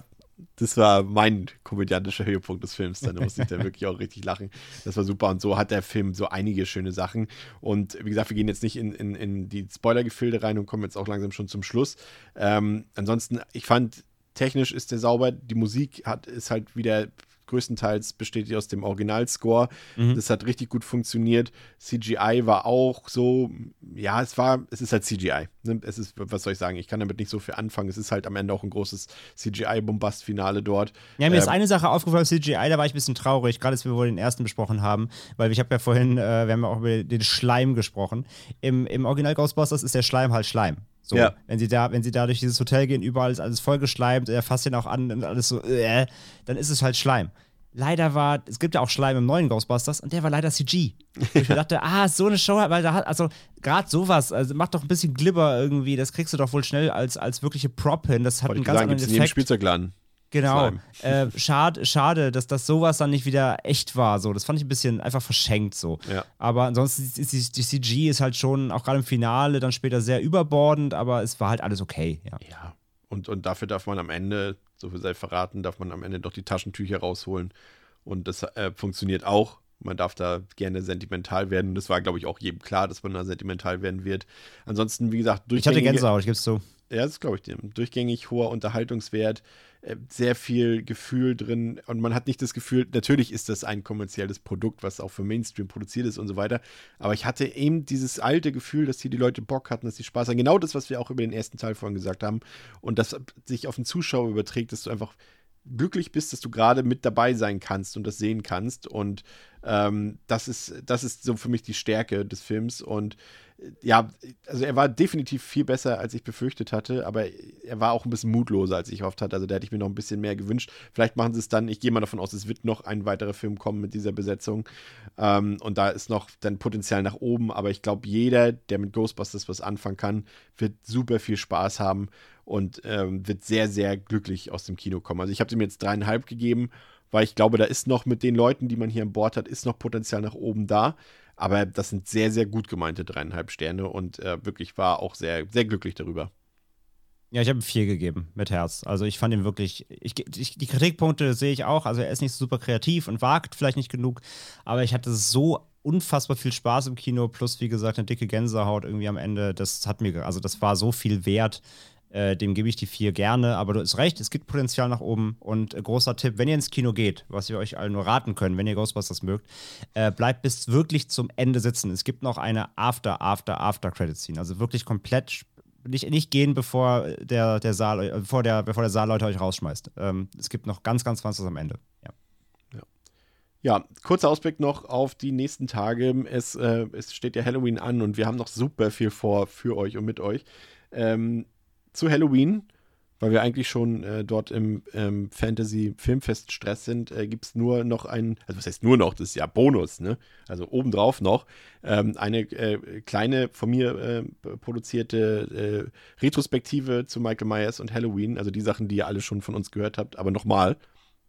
das war mein komödiantischer Höhepunkt des Films. Dann musste ich da wirklich auch richtig lachen. Das war super. Und so hat der Film so einige schöne Sachen. Und wie gesagt, wir gehen jetzt nicht in, in, in die Spoiler-Gefilde rein und kommen jetzt auch langsam schon zum Schluss. Ähm, ansonsten, ich fand, technisch ist der sauber. Die Musik hat, ist halt wieder größtenteils besteht die aus dem Originalscore. Mhm. Das hat richtig gut funktioniert. CGI war auch so, ja, es war, es ist halt CGI. Ne? Es ist, was soll ich sagen, ich kann damit nicht so viel anfangen. Es ist halt am Ende auch ein großes CGI-Bombast-Finale dort. Ja, mir ähm, ist eine Sache aufgefallen, CGI, da war ich ein bisschen traurig, gerade als wir wohl den ersten besprochen haben, weil ich habe ja vorhin, äh, wir haben ja auch über den Schleim gesprochen. Im, Im Original Ghostbusters ist der Schleim halt Schleim. So, ja. wenn sie da, wenn sie da durch dieses Hotel gehen, überall ist alles vollgeschleimt, er fasst ihn auch an und alles so, äh, dann ist es halt Schleim. Leider war, es gibt ja auch Schleim im neuen Ghostbusters und der war leider CG. Ich dachte, ah, so eine Show, weil da hat, also gerade sowas, also macht doch ein bisschen Glibber irgendwie, das kriegst du doch wohl schnell als, als wirkliche Prop hin. Das hat Wollte einen ganz sagen, anderen Effekt. Spielzeugladen. Genau. Äh, schade, schade, dass das sowas dann nicht wieder echt war. So, das fand ich ein bisschen einfach verschenkt so. Ja. Aber ansonsten ist die, die CG ist halt schon auch gerade im Finale dann später sehr überbordend, aber es war halt alles okay. Ja. ja. Und, und dafür darf man am Ende, so viel sei verraten, darf man am Ende doch die Taschentücher rausholen. Und das äh, funktioniert auch Man darf da gerne sentimental werden. Das war, glaube ich, auch jedem klar, dass man da sentimental werden wird. Ansonsten, wie gesagt, Ich hatte Gänsehaut, ich gebe es zu. Ja, das glaube ich dir. Durchgängig hoher Unterhaltungswert, sehr viel Gefühl drin und man hat nicht das Gefühl, natürlich ist das ein kommerzielles Produkt, was auch für Mainstream produziert ist und so weiter, aber ich hatte eben dieses alte Gefühl, dass hier die Leute Bock hatten, dass sie Spaß haben. Genau das, was wir auch über den ersten Teil vorhin gesagt haben und das sich auf den Zuschauer überträgt, dass du einfach glücklich bist, dass du gerade mit dabei sein kannst und das sehen kannst. Und ähm, das, ist, das ist so für mich die Stärke des Films. Und äh, ja, also er war definitiv viel besser, als ich befürchtet hatte, aber er war auch ein bisschen mutloser, als ich gehofft hatte. Also da hätte ich mir noch ein bisschen mehr gewünscht. Vielleicht machen sie es dann, ich gehe mal davon aus, es wird noch ein weiterer Film kommen mit dieser Besetzung. Ähm, und da ist noch dann Potenzial nach oben, aber ich glaube, jeder, der mit Ghostbusters was anfangen kann, wird super viel Spaß haben und ähm, wird sehr, sehr glücklich aus dem Kino kommen. Also ich habe ihm jetzt dreieinhalb gegeben, weil ich glaube, da ist noch mit den Leuten, die man hier an Bord hat, ist noch Potenzial nach oben da. Aber das sind sehr, sehr gut gemeinte dreieinhalb Sterne und äh, wirklich war auch sehr, sehr glücklich darüber. Ja, ich habe vier gegeben mit Herz. Also ich fand ihn wirklich. Ich, ich, die Kritikpunkte sehe ich auch. Also er ist nicht super kreativ und wagt vielleicht nicht genug, aber ich hatte so unfassbar viel Spaß im Kino, plus wie gesagt eine dicke Gänsehaut irgendwie am Ende. Das hat mir, also das war so viel wert. Äh, dem gebe ich die vier gerne, aber du hast recht, es gibt Potenzial nach oben. Und äh, großer Tipp, wenn ihr ins Kino geht, was wir euch allen nur raten können, wenn ihr Ghostbusters mögt, äh, bleibt bis wirklich zum Ende sitzen. Es gibt noch eine After, After, After Credit Scene. Also wirklich komplett nicht, nicht gehen, bevor der, der Saal, äh, bevor der, bevor der Saal Leute euch rausschmeißt. Ähm, es gibt noch ganz, ganz was am Ende. Ja. Ja, kurzer Ausblick noch auf die nächsten Tage. Es, äh, es steht ja Halloween an und wir haben noch super viel vor für euch und mit euch. Ähm, zu Halloween, weil wir eigentlich schon äh, dort im ähm, Fantasy-Filmfest Stress sind, äh, gibt es nur noch ein, also was heißt nur noch, das ist ja Bonus, ne? Also obendrauf noch, ähm, eine äh, kleine von mir äh, produzierte äh, Retrospektive zu Michael Myers und Halloween, also die Sachen, die ihr alle schon von uns gehört habt, aber nochmal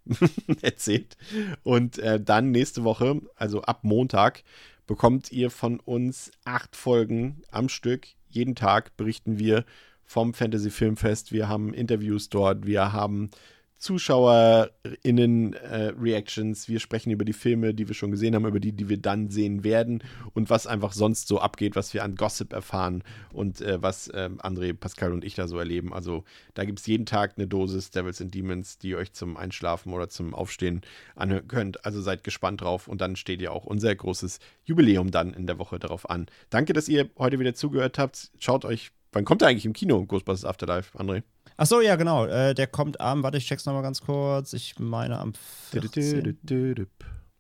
erzählt. Und äh, dann nächste Woche, also ab Montag, bekommt ihr von uns acht Folgen am Stück. Jeden Tag berichten wir vom Fantasy Filmfest. Wir haben Interviews dort, wir haben ZuschauerInnen-Reactions. Äh, wir sprechen über die Filme, die wir schon gesehen haben, über die, die wir dann sehen werden und was einfach sonst so abgeht, was wir an Gossip erfahren und äh, was äh, André, Pascal und ich da so erleben. Also da gibt es jeden Tag eine Dosis Devils and Demons, die ihr euch zum Einschlafen oder zum Aufstehen anhören könnt. Also seid gespannt drauf und dann steht ja auch unser großes Jubiläum dann in der Woche darauf an. Danke, dass ihr heute wieder zugehört habt. Schaut euch Wann kommt er eigentlich im Kino, Ghostbusters Afterlife, André? Ach so, ja, genau. Äh, der kommt am, warte, ich check's nochmal ganz kurz. Ich meine am 14.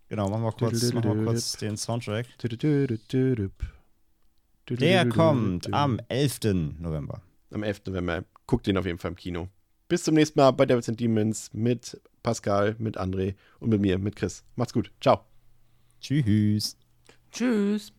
Genau, machen wir kurz, machen wir kurz den Soundtrack. Der kommt am 11. November. Am 11. November. Guckt den auf jeden Fall im Kino. Bis zum nächsten Mal bei Devils and Demons mit Pascal, mit André und mit mir, mit Chris. Macht's gut. Ciao. Tschüss. Tschüss.